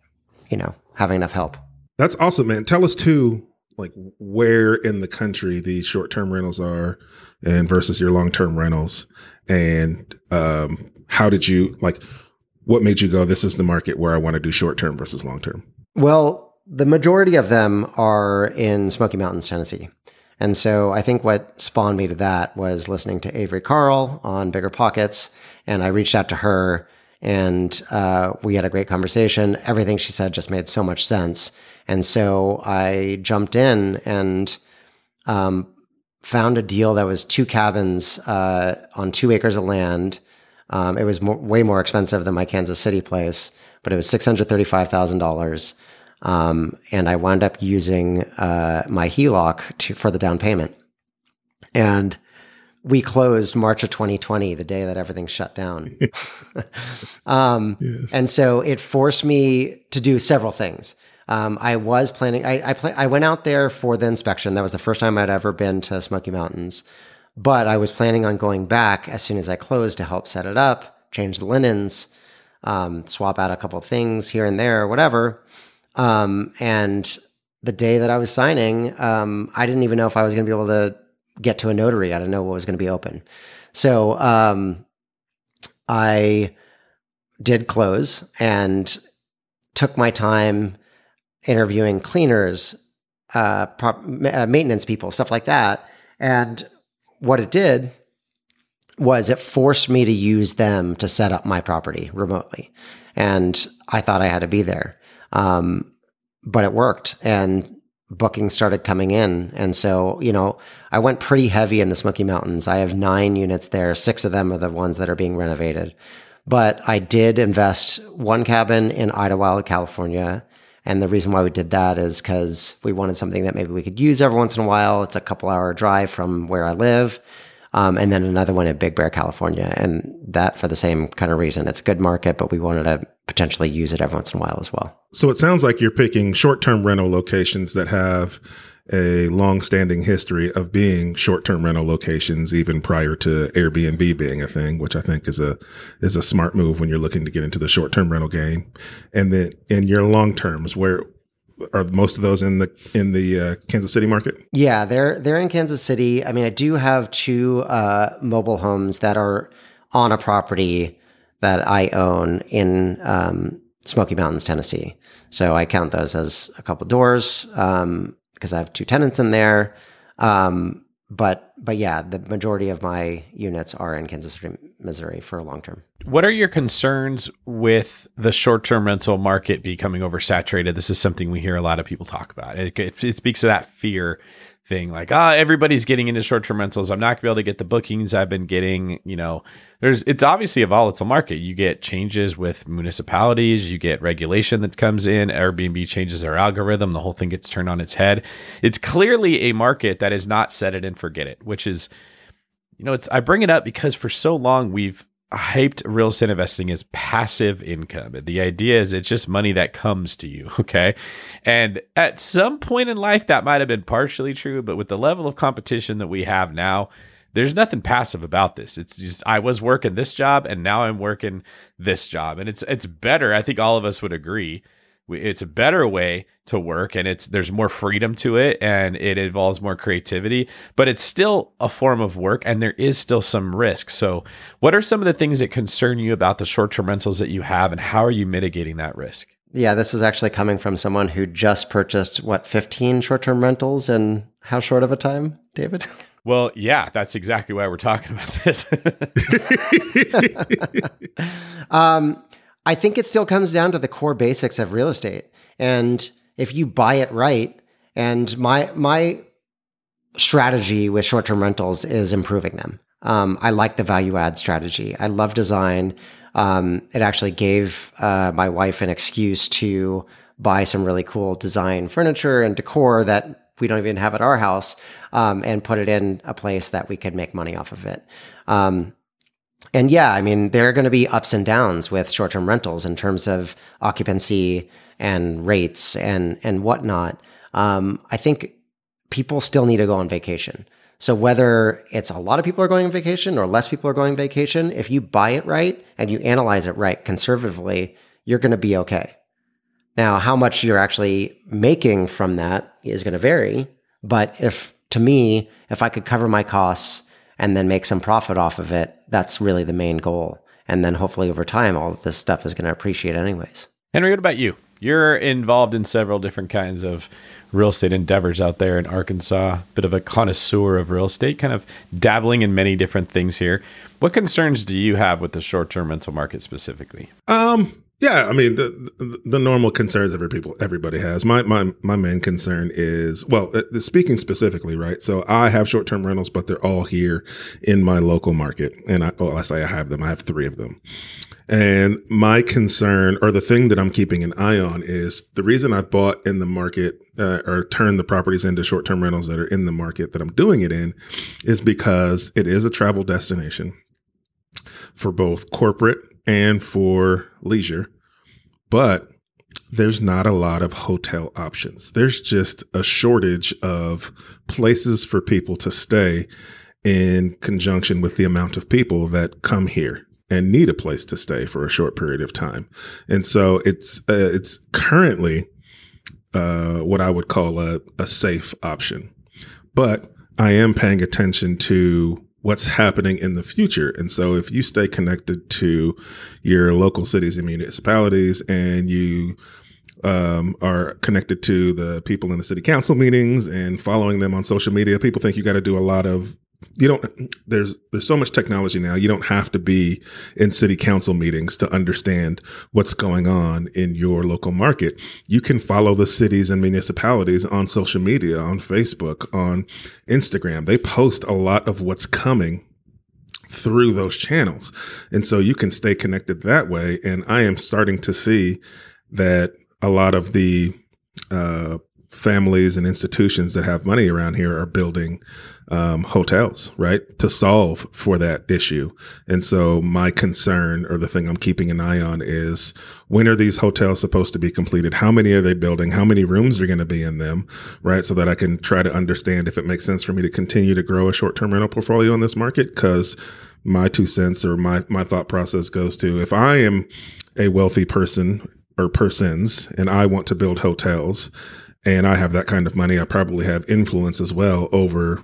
you know having enough help. That's awesome, man. Tell us too like where in the country these short term rentals are and versus your long term rentals and um, how did you like what made you go this is the market where i want to do short term versus long term well the majority of them are in smoky mountains tennessee and so i think what spawned me to that was listening to avery carl on bigger pockets and i reached out to her and uh, we had a great conversation everything she said just made so much sense and so I jumped in and um, found a deal that was two cabins uh, on two acres of land. Um, it was way more expensive than my Kansas City place, but it was six hundred thirty-five thousand um, dollars, and I wound up using uh, my HELOC to, for the down payment. And we closed March of 2020, the day that everything shut down. um, yes. And so it forced me to do several things. Um, I was planning. I I, I went out there for the inspection. That was the first time I'd ever been to Smoky Mountains, but I was planning on going back as soon as I closed to help set it up, change the linens, um, swap out a couple things here and there, whatever. Um, and the day that I was signing, um, I didn't even know if I was going to be able to get to a notary. I didn't know what was going to be open. So um, I did close and took my time interviewing cleaners, uh, prop, uh, maintenance people, stuff like that. And what it did was it forced me to use them to set up my property remotely. And I thought I had to be there. Um, but it worked and bookings started coming in. And so, you know, I went pretty heavy in the Smoky Mountains. I have nine units there. Six of them are the ones that are being renovated. But I did invest one cabin in Idyllwild, California. And the reason why we did that is because we wanted something that maybe we could use every once in a while. It's a couple hour drive from where I live. Um, and then another one in Big Bear, California. And that for the same kind of reason. It's a good market, but we wanted to potentially use it every once in a while as well. So it sounds like you're picking short term rental locations that have a long-standing history of being short-term rental locations even prior to Airbnb being a thing, which I think is a is a smart move when you're looking to get into the short-term rental game. And then in your long terms, where are most of those in the in the uh, Kansas City market? Yeah, they're they're in Kansas City. I mean, I do have two uh, mobile homes that are on a property that I own in um, Smoky Mountains, Tennessee. So I count those as a couple doors because um, I have two tenants in there. Um, but but yeah, the majority of my units are in Kansas City, Missouri for long term. What are your concerns with the short term rental market becoming oversaturated? This is something we hear a lot of people talk about. It, it, it speaks to that fear thing like ah everybody's getting into short-term rentals. I'm not going to be able to get the bookings i've been getting you know. There's it's obviously a volatile market. You get changes with municipalities you get regulation that comes in airbnb changes their algorithm the whole thing gets turned on its head. It's clearly a market that is not set it and forget it which is you know it's i bring it up because for so long we've hyped real estate investing is passive income. The idea is it's just money that comes to you. Okay. And at some point in life, that might have been partially true, but with the level of competition that we have now, there's nothing passive about this. It's just I was working this job and now I'm working this job. And it's it's better. I think all of us would agree it's a better way to work and it's there's more freedom to it and it involves more creativity but it's still a form of work and there is still some risk. So what are some of the things that concern you about the short-term rentals that you have and how are you mitigating that risk? Yeah this is actually coming from someone who just purchased what 15 short-term rentals in how short of a time david? Well yeah that's exactly why we're talking about this. Um I think it still comes down to the core basics of real estate. And if you buy it right, and my my strategy with short term rentals is improving them. Um, I like the value add strategy. I love design. Um, it actually gave uh, my wife an excuse to buy some really cool design furniture and decor that we don't even have at our house um, and put it in a place that we could make money off of it. Um, and yeah, I mean, there are going to be ups and downs with short term rentals in terms of occupancy and rates and, and whatnot. Um, I think people still need to go on vacation. So whether it's a lot of people are going on vacation or less people are going on vacation, if you buy it right and you analyze it right conservatively, you're going to be okay. Now, how much you're actually making from that is going to vary. But if to me, if I could cover my costs and then make some profit off of it, that's really the main goal. And then hopefully over time, all of this stuff is going to appreciate anyways. Henry, what about you? You're involved in several different kinds of real estate endeavors out there in Arkansas, bit of a connoisseur of real estate, kind of dabbling in many different things here. What concerns do you have with the short-term rental market specifically? Um, yeah, I mean the, the, the normal concerns every people everybody has. My my my main concern is well, uh, speaking specifically, right? So I have short term rentals, but they're all here in my local market, and I well, I say I have them. I have three of them, and my concern or the thing that I'm keeping an eye on is the reason I bought in the market uh, or turned the properties into short term rentals that are in the market that I'm doing it in is because it is a travel destination for both corporate and for leisure, but there's not a lot of hotel options. There's just a shortage of places for people to stay in conjunction with the amount of people that come here and need a place to stay for a short period of time. And so it's uh, it's currently uh, what I would call a, a safe option. But I am paying attention to what's happening in the future. And so if you stay connected to your local cities and municipalities and you um, are connected to the people in the city council meetings and following them on social media, people think you got to do a lot of you don't there's there's so much technology now you don't have to be in city council meetings to understand what's going on in your local market. You can follow the cities and municipalities on social media on facebook on instagram. They post a lot of what's coming through those channels. And so you can stay connected that way. And i am starting to see that a lot of the uh, families and institutions that have money around here are building um, hotels, right, to solve for that issue. And so my concern or the thing I'm keeping an eye on is when are these hotels supposed to be completed? How many are they building? How many rooms are going to be in them, right? So that I can try to understand if it makes sense for me to continue to grow a short term rental portfolio in this market. Cause my two cents or my, my thought process goes to if I am a wealthy person or persons and I want to build hotels and I have that kind of money, I probably have influence as well over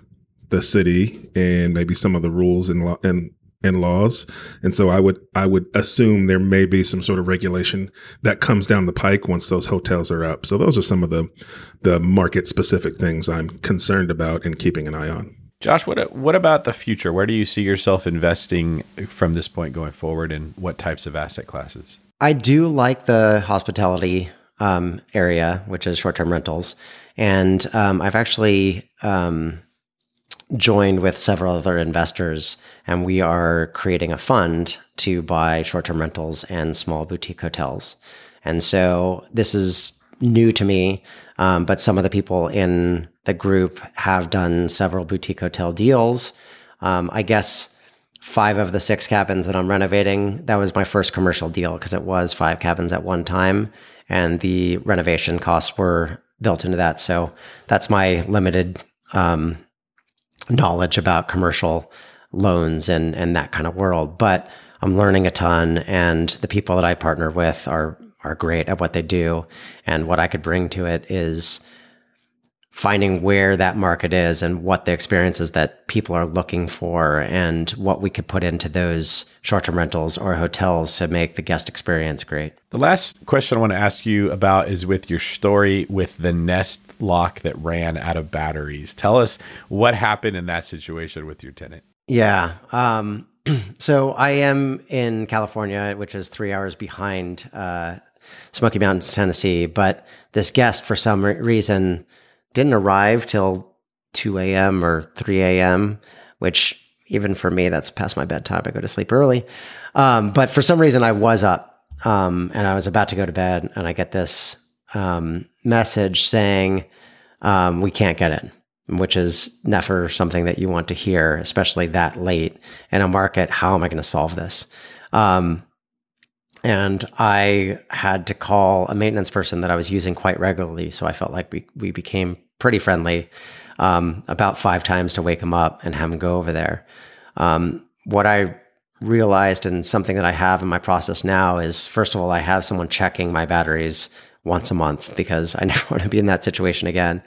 the city and maybe some of the rules and law and and laws. And so I would I would assume there may be some sort of regulation that comes down the pike once those hotels are up. So those are some of the the market specific things I'm concerned about and keeping an eye on. Josh, what what about the future? Where do you see yourself investing from this point going forward, and what types of asset classes? I do like the hospitality um, area, which is short term rentals, and um, I've actually um, joined with several other investors, and we are creating a fund to buy short term rentals and small boutique hotels. And so this is new to me, um, but some of the people in the group have done several boutique hotel deals. Um, I guess five of the six cabins that I'm renovating, that was my first commercial deal because it was five cabins at one time, and the renovation costs were built into that. So that's my limited um, knowledge about commercial loans and and that kind of world. But I'm learning a ton, and the people that I partner with are are great at what they do, and what I could bring to it is finding where that market is and what the experiences that people are looking for and what we could put into those short-term rentals or hotels to make the guest experience great. The last question I want to ask you about is with your story with the Nest lock that ran out of batteries. Tell us what happened in that situation with your tenant. Yeah. Um, so I am in California, which is three hours behind uh, Smoky Mountains, Tennessee. But this guest, for some re- reason, didn't arrive till 2 a.m. or 3 a.m., which even for me, that's past my bedtime. I go to sleep early. Um, but for some reason, I was up um, and I was about to go to bed, and I get this um, message saying, um, We can't get in, which is never something that you want to hear, especially that late in a market. How am I going to solve this? Um, and I had to call a maintenance person that I was using quite regularly. So I felt like we, we became pretty friendly um, about five times to wake him up and have him go over there. Um, what I realized and something that I have in my process now is first of all, I have someone checking my batteries once a month because I never want to be in that situation again.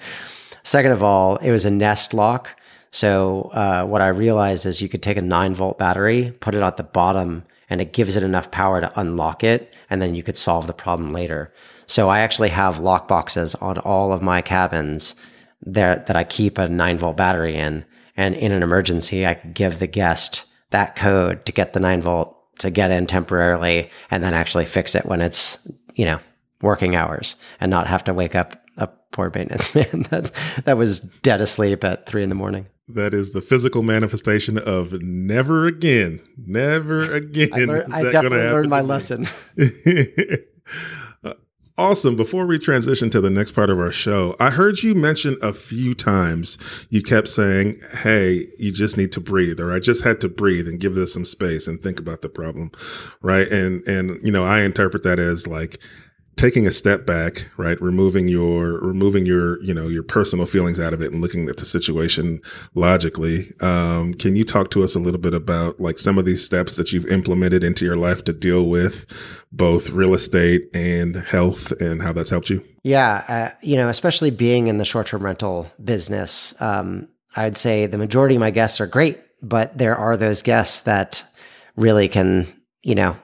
Second of all, it was a Nest lock. So uh, what I realized is you could take a nine volt battery, put it at the bottom, and it gives it enough power to unlock it, and then you could solve the problem later. So I actually have lock boxes on all of my cabins there that I keep a nine volt battery in. And in an emergency, I could give the guest that code to get the nine volt to get in temporarily and then actually fix it when it's, you know, working hours and not have to wake up a poor maintenance man that, that was dead asleep at three in the morning. That is the physical manifestation of never again, never again. I, lear- I definitely learned my lesson. Awesome. Before we transition to the next part of our show, I heard you mention a few times you kept saying, Hey, you just need to breathe, or I just had to breathe and give this some space and think about the problem. Right. And, and, you know, I interpret that as like, taking a step back, right? Removing your removing your you know your personal feelings out of it and looking at the situation logically. Um, can you talk to us a little bit about like some of these steps that you've implemented into your life to deal with both real estate and health and how that's helped you? Yeah, uh, you know, especially being in the short term rental business, um, I'd say the majority of my guests are great, but there are those guests that really can you know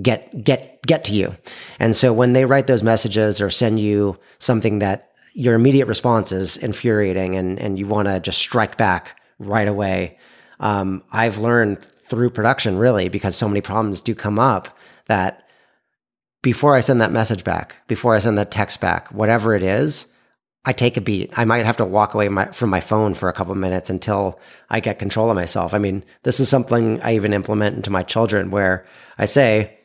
get get get to you. And so when they write those messages or send you something that your immediate response is infuriating and and you want to just strike back right away, um, I've learned through production really because so many problems do come up that before I send that message back, before I send that text back, whatever it is, I take a beat. I might have to walk away my, from my phone for a couple of minutes until I get control of myself. I mean, this is something I even implement into my children where I say,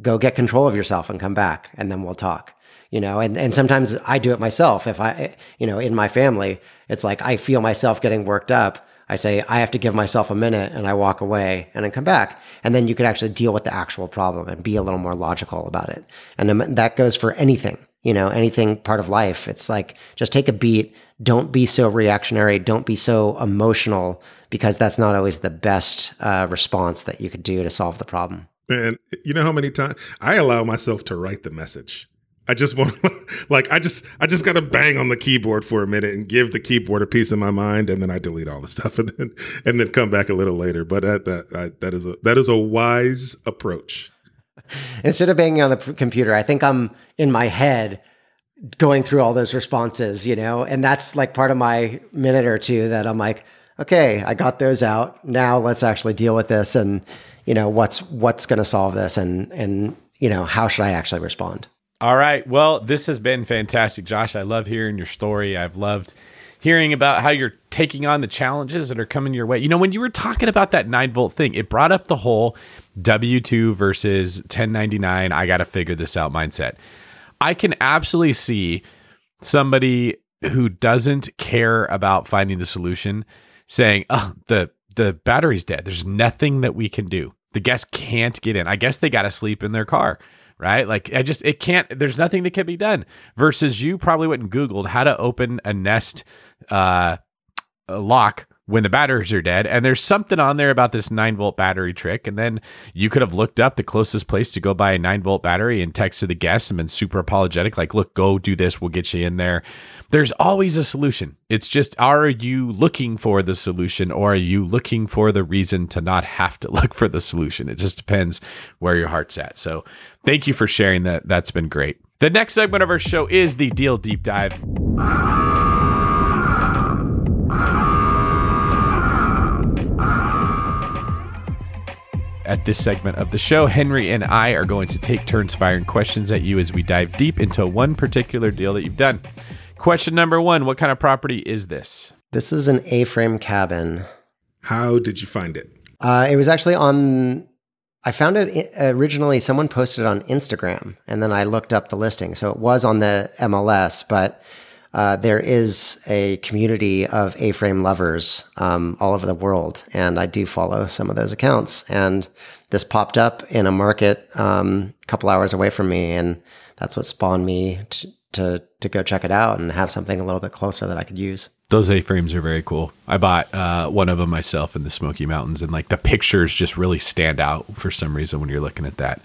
go get control of yourself and come back and then we'll talk you know, and, and sometimes I do it myself. If I, you know, in my family, it's like I feel myself getting worked up. I say, I have to give myself a minute and I walk away and then come back. And then you could actually deal with the actual problem and be a little more logical about it. And that goes for anything, you know, anything part of life. It's like just take a beat. Don't be so reactionary. Don't be so emotional because that's not always the best uh, response that you could do to solve the problem. And you know how many times I allow myself to write the message. I just want like I just I just got to bang on the keyboard for a minute and give the keyboard a piece of my mind, and then I delete all the stuff and then and then come back a little later. But that that I, that is a that is a wise approach. Instead of banging on the computer, I think I'm in my head going through all those responses, you know, and that's like part of my minute or two that I'm like, okay, I got those out. Now let's actually deal with this and you know what's what's going to solve this and and you know how should I actually respond. All right. Well, this has been fantastic, Josh. I love hearing your story. I've loved hearing about how you're taking on the challenges that are coming your way. You know, when you were talking about that nine volt thing, it brought up the whole W 2 versus 1099, I got to figure this out mindset. I can absolutely see somebody who doesn't care about finding the solution saying, oh, the, the battery's dead. There's nothing that we can do. The guests can't get in. I guess they got to sleep in their car, right? Like I just it can't. There's nothing that can be done. Versus you probably went and Googled how to open a Nest uh, lock when the batteries are dead. And there's something on there about this nine volt battery trick. And then you could have looked up the closest place to go buy a nine volt battery and texted the guests and been super apologetic, like, look, go do this. We'll get you in there. There's always a solution. It's just, are you looking for the solution or are you looking for the reason to not have to look for the solution? It just depends where your heart's at. So thank you for sharing that. That's been great. The next segment of our show is the Deal Deep Dive. At this segment of the show, Henry and I are going to take turns firing questions at you as we dive deep into one particular deal that you've done. Question number one What kind of property is this? This is an A frame cabin. How did you find it? Uh, it was actually on, I found it originally, someone posted it on Instagram, and then I looked up the listing. So it was on the MLS, but uh, there is a community of A-frame lovers um, all over the world, and I do follow some of those accounts. And this popped up in a market um, a couple hours away from me, and that's what spawned me to, to to go check it out and have something a little bit closer that I could use. Those A-frames are very cool. I bought uh, one of them myself in the Smoky Mountains, and like the pictures just really stand out for some reason when you're looking at that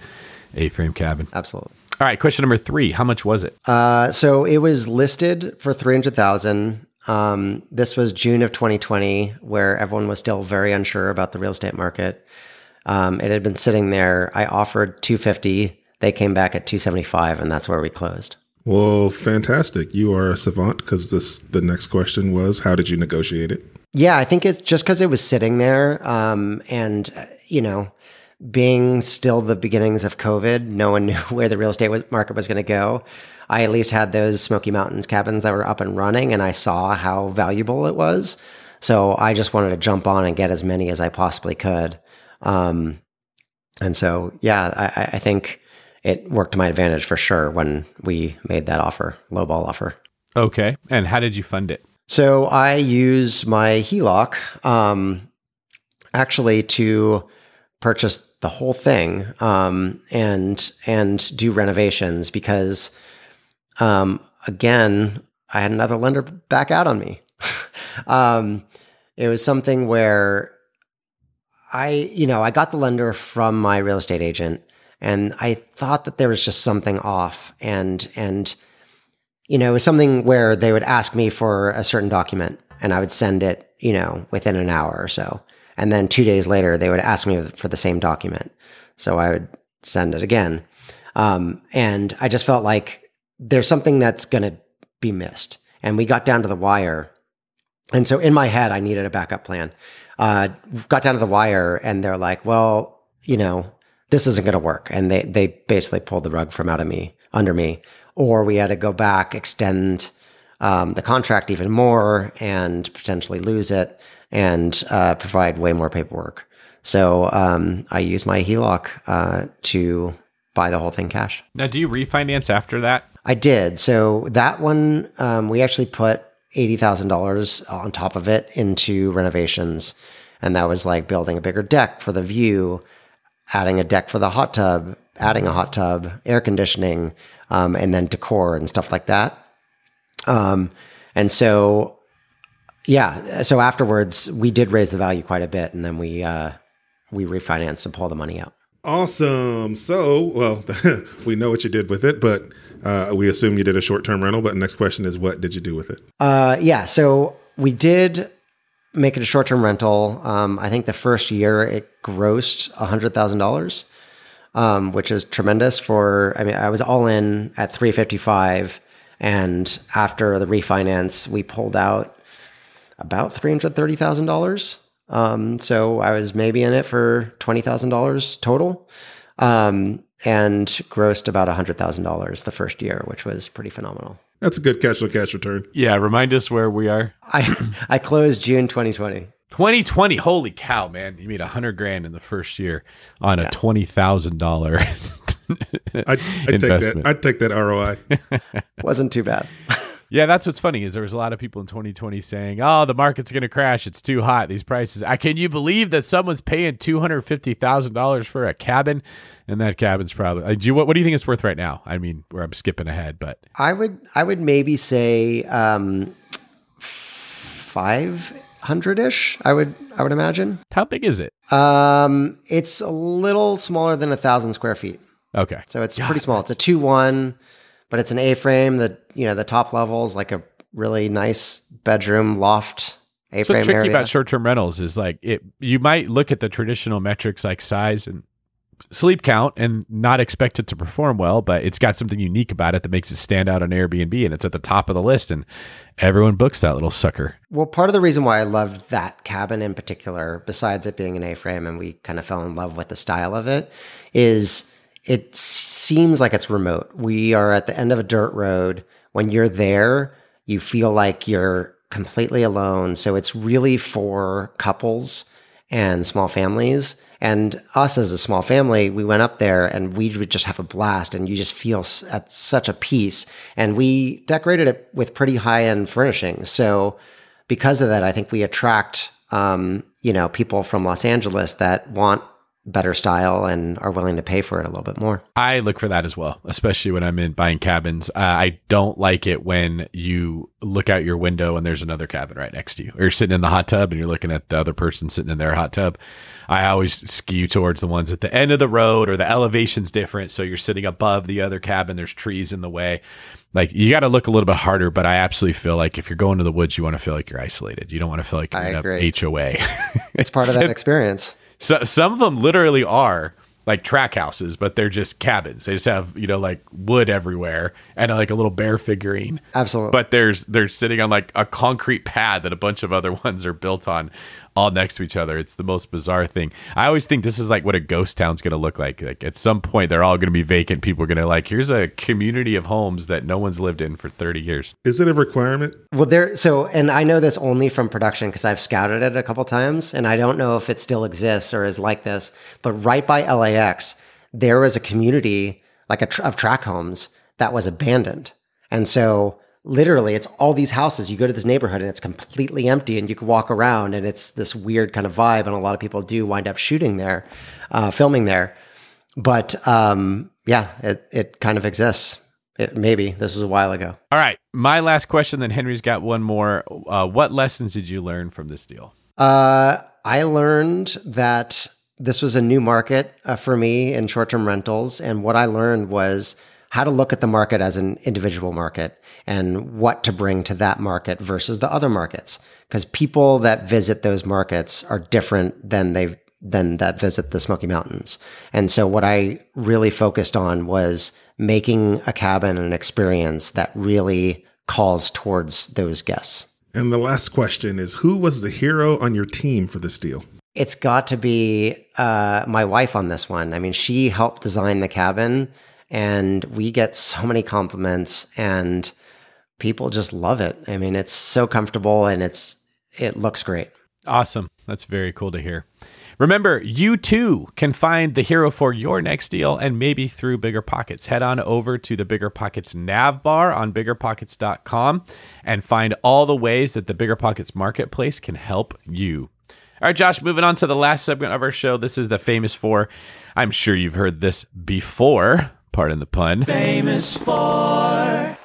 A-frame cabin. Absolutely. All right, question number three. How much was it? Uh, so it was listed for three hundred thousand. Um, this was June of 2020, where everyone was still very unsure about the real estate market. Um, it had been sitting there. I offered 250. They came back at 275, and that's where we closed. Well, fantastic. You are a savant because this the next question was how did you negotiate it? Yeah, I think it's just because it was sitting there, um, and you know, being still the beginnings of COVID, no one knew where the real estate market was going to go. I at least had those Smoky Mountains cabins that were up and running, and I saw how valuable it was. So I just wanted to jump on and get as many as I possibly could. Um, and so, yeah, I, I, think it worked to my advantage for sure when we made that offer, lowball offer. Okay. And how did you fund it? So I use my HELOC um, actually to purchase the whole thing um, and and do renovations because um, again I had another lender back out on me. um, it was something where I you know I got the lender from my real estate agent and I thought that there was just something off and and you know it was something where they would ask me for a certain document and I would send it you know within an hour or so and then two days later, they would ask me for the same document. So I would send it again. Um, and I just felt like there's something that's going to be missed. And we got down to the wire. And so in my head, I needed a backup plan. Uh, got down to the wire and they're like, well, you know, this isn't going to work. And they, they basically pulled the rug from out of me, under me. Or we had to go back, extend um, the contract even more and potentially lose it and uh, provide way more paperwork. So um, I used my HELOC uh, to buy the whole thing cash. Now, do you refinance after that? I did. So that one, um, we actually put eighty thousand dollars on top of it into renovations, and that was like building a bigger deck for the view, adding a deck for the hot tub, adding a hot tub, air conditioning, um, and then decor and stuff like that. Um, and so, yeah, so afterwards we did raise the value quite a bit, and then we uh, we refinanced and pulled the money out. Awesome. So, well, we know what you did with it, but uh, we assume you did a short term rental. But the next question is, what did you do with it? Uh, yeah, so we did make it a short term rental. Um, I think the first year it grossed hundred thousand dollars, um, which is tremendous. For I mean, I was all in at three fifty five, and after the refinance, we pulled out about three hundred thirty thousand dollars. Um, so I was maybe in it for twenty thousand dollars total, um, and grossed about hundred thousand dollars the first year, which was pretty phenomenal. That's a good cash on cash return. Yeah, remind us where we are. I I closed June twenty twenty. 2020. Holy cow, man! You made a hundred grand in the first year on a twenty thousand dollar I'd, I'd take that. investment. I'd take that ROI. Wasn't too bad. Yeah, that's what's funny is there was a lot of people in 2020 saying, "Oh, the market's going to crash. It's too hot. These prices." I can you believe that someone's paying two hundred fifty thousand dollars for a cabin, and that cabin's probably. Uh, do you, what, what do you think it's worth right now? I mean, where I'm skipping ahead, but I would I would maybe say um, five hundred ish. I would I would imagine. how big is it? Um, it's a little smaller than a thousand square feet, Okay, so it's God, pretty small. It's a two one, but it's an A frame. The you know the top level is like a really nice bedroom loft A so frame what's tricky area. about short-term rentals is like it. You might look at the traditional metrics like size and sleep count and not expect it to perform well, but it's got something unique about it that makes it stand out on Airbnb, and it's at the top of the list, and everyone books that little sucker. Well, part of the reason why I loved that cabin in particular, besides it being an A frame and we kind of fell in love with the style of it, is it seems like it's remote. We are at the end of a dirt road. When you're there, you feel like you're completely alone. So it's really for couples and small families. And us as a small family, we went up there and we would just have a blast and you just feel at such a peace. And we decorated it with pretty high end furnishings. So because of that, I think we attract, um, you know, people from Los Angeles that want better style and are willing to pay for it a little bit more. I look for that as well, especially when I'm in buying cabins. Uh, I don't like it when you look out your window and there's another cabin right next to you, or you're sitting in the hot tub and you're looking at the other person sitting in their hot tub. I always skew towards the ones at the end of the road or the elevation's different. So you're sitting above the other cabin, there's trees in the way. Like you got to look a little bit harder, but I absolutely feel like if you're going to the woods, you want to feel like you're isolated. You don't want to feel like you're I in a agree. HOA. It's part of that experience. So some of them literally are like tract houses, but they're just cabins. They just have you know like wood everywhere and like a little bear figurine. Absolutely. But there's they're sitting on like a concrete pad that a bunch of other ones are built on, all next to each other. It's the most bizarre thing. I always think this is like what a ghost town's going to look like. Like at some point, they're all going to be vacant. People are going to like here's a community of homes that no one's lived in for 30 years. Is it a requirement? Well, there. So, and I know this only from production because I've scouted it a couple times, and I don't know if it still exists or is like this. But right by LAX, there was a community like a tr- of tract homes that was abandoned, and so literally, it's all these houses. You go to this neighborhood and it's completely empty, and you can walk around, and it's this weird kind of vibe. And a lot of people do wind up shooting there, uh, filming there. But um, yeah, it it kind of exists. It, maybe this is a while ago. All right, my last question. Then Henry's got one more. Uh, what lessons did you learn from this deal? Uh, I learned that this was a new market uh, for me in short term rentals. And what I learned was how to look at the market as an individual market and what to bring to that market versus the other markets. Because people that visit those markets are different than they than that visit the Smoky Mountains. And so what I really focused on was making a cabin an experience that really calls towards those guests. And the last question is who was the hero on your team for this deal? It's got to be uh, my wife on this one. I mean, she helped design the cabin, and we get so many compliments, and people just love it. I mean, it's so comfortable and it's it looks great. Awesome. That's very cool to hear. Remember, you too can find the hero for your next deal and maybe through Bigger Pockets. Head on over to the Bigger Pockets nav bar on biggerpockets.com and find all the ways that the Bigger Pockets marketplace can help you. All right, Josh, moving on to the last segment of our show. This is the famous four. I'm sure you've heard this before. Pardon the pun. Famous four.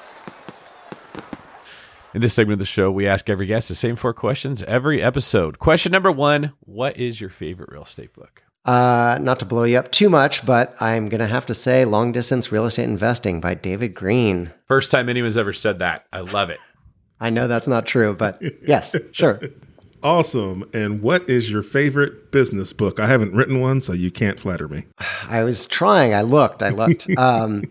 In this segment of the show, we ask every guest the same four questions every episode. Question number one What is your favorite real estate book? Uh, not to blow you up too much, but I'm going to have to say Long Distance Real Estate Investing by David Greene. First time anyone's ever said that. I love it. I know that's not true, but yes, sure. Awesome. And what is your favorite business book? I haven't written one, so you can't flatter me. I was trying. I looked. I looked. um,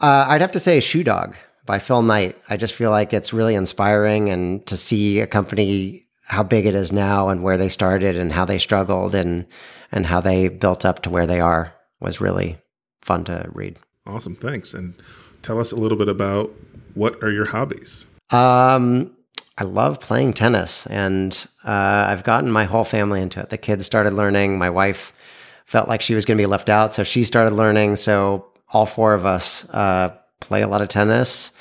uh, I'd have to say Shoe Dog by Phil Knight. I just feel like it's really inspiring and to see a company how big it is now and where they started and how they struggled and and how they built up to where they are was really fun to read. Awesome. Thanks. And tell us a little bit about what are your hobbies? Um, I love playing tennis, and uh, I've gotten my whole family into it. The kids started learning. My wife felt like she was going to be left out, so she started learning. So all four of us uh, play a lot of tennis.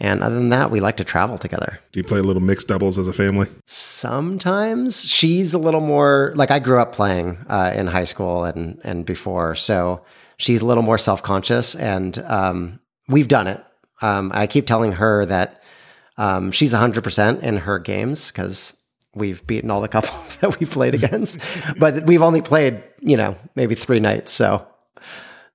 And other than that, we like to travel together. Do you play a little mixed doubles as a family? Sometimes she's a little more like I grew up playing uh, in high school and and before, so she's a little more self conscious, and um, we've done it. Um, I keep telling her that um, she's 100% in her games because we've beaten all the couples that we've played against, but we've only played, you know, maybe three nights. So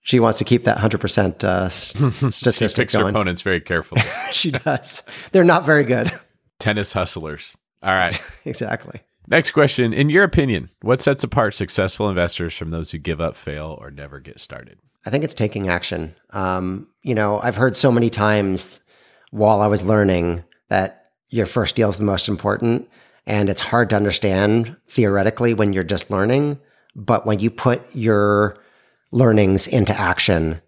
she wants to keep that 100% uh, statistic she picks going. her opponents very carefully. she does. They're not very good. Tennis hustlers. All right. exactly. Next question. In your opinion, what sets apart successful investors from those who give up, fail, or never get started? I think it's taking action. Um, you know, I've heard so many times while I was learning that your first deal is the most important. And it's hard to understand theoretically when you're just learning. But when you put your learnings into action,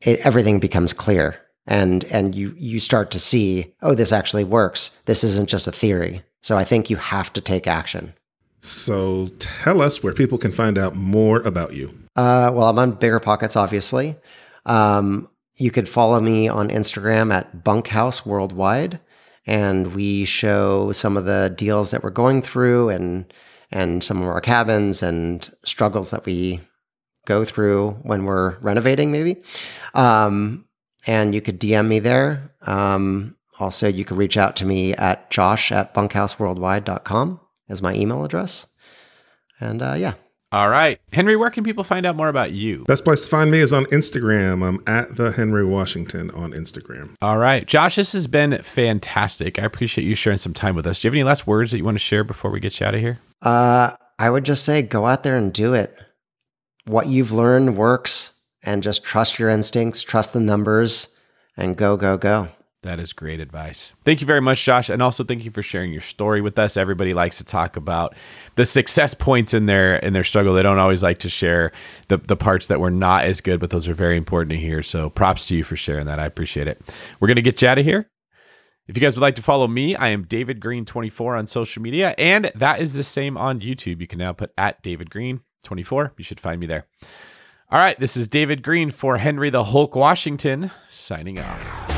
it, everything becomes clear. And, and you, you start to see, oh, this actually works. This isn't just a theory. So I think you have to take action. So tell us where people can find out more about you. Uh, well, I'm on Bigger Pockets, obviously. Um, you could follow me on Instagram at Bunkhouse Worldwide, and we show some of the deals that we're going through and and some of our cabins and struggles that we go through when we're renovating, maybe. Um, and you could DM me there. Um, also, you could reach out to me at josh at bunkhouseworldwide.com as my email address. And uh, yeah, All right. Henry, where can people find out more about you? Best place to find me is on Instagram. I'm at the Henry Washington on Instagram. All right. Josh, this has been fantastic. I appreciate you sharing some time with us. Do you have any last words that you want to share before we get you out of here? Uh, I would just say go out there and do it. What you've learned works, and just trust your instincts, trust the numbers, and go, go, go. That is great advice. Thank you very much, Josh. And also thank you for sharing your story with us. Everybody likes to talk about the success points in their in their struggle. They don't always like to share the, the parts that were not as good, but those are very important to hear. So props to you for sharing that. I appreciate it. We're gonna get you out of here. If you guys would like to follow me, I am David Greene24 on social media, and that is the same on YouTube. You can now put at David Greene24. You should find me there. All right, this is David Greene for Henry the Hulk Washington, signing off.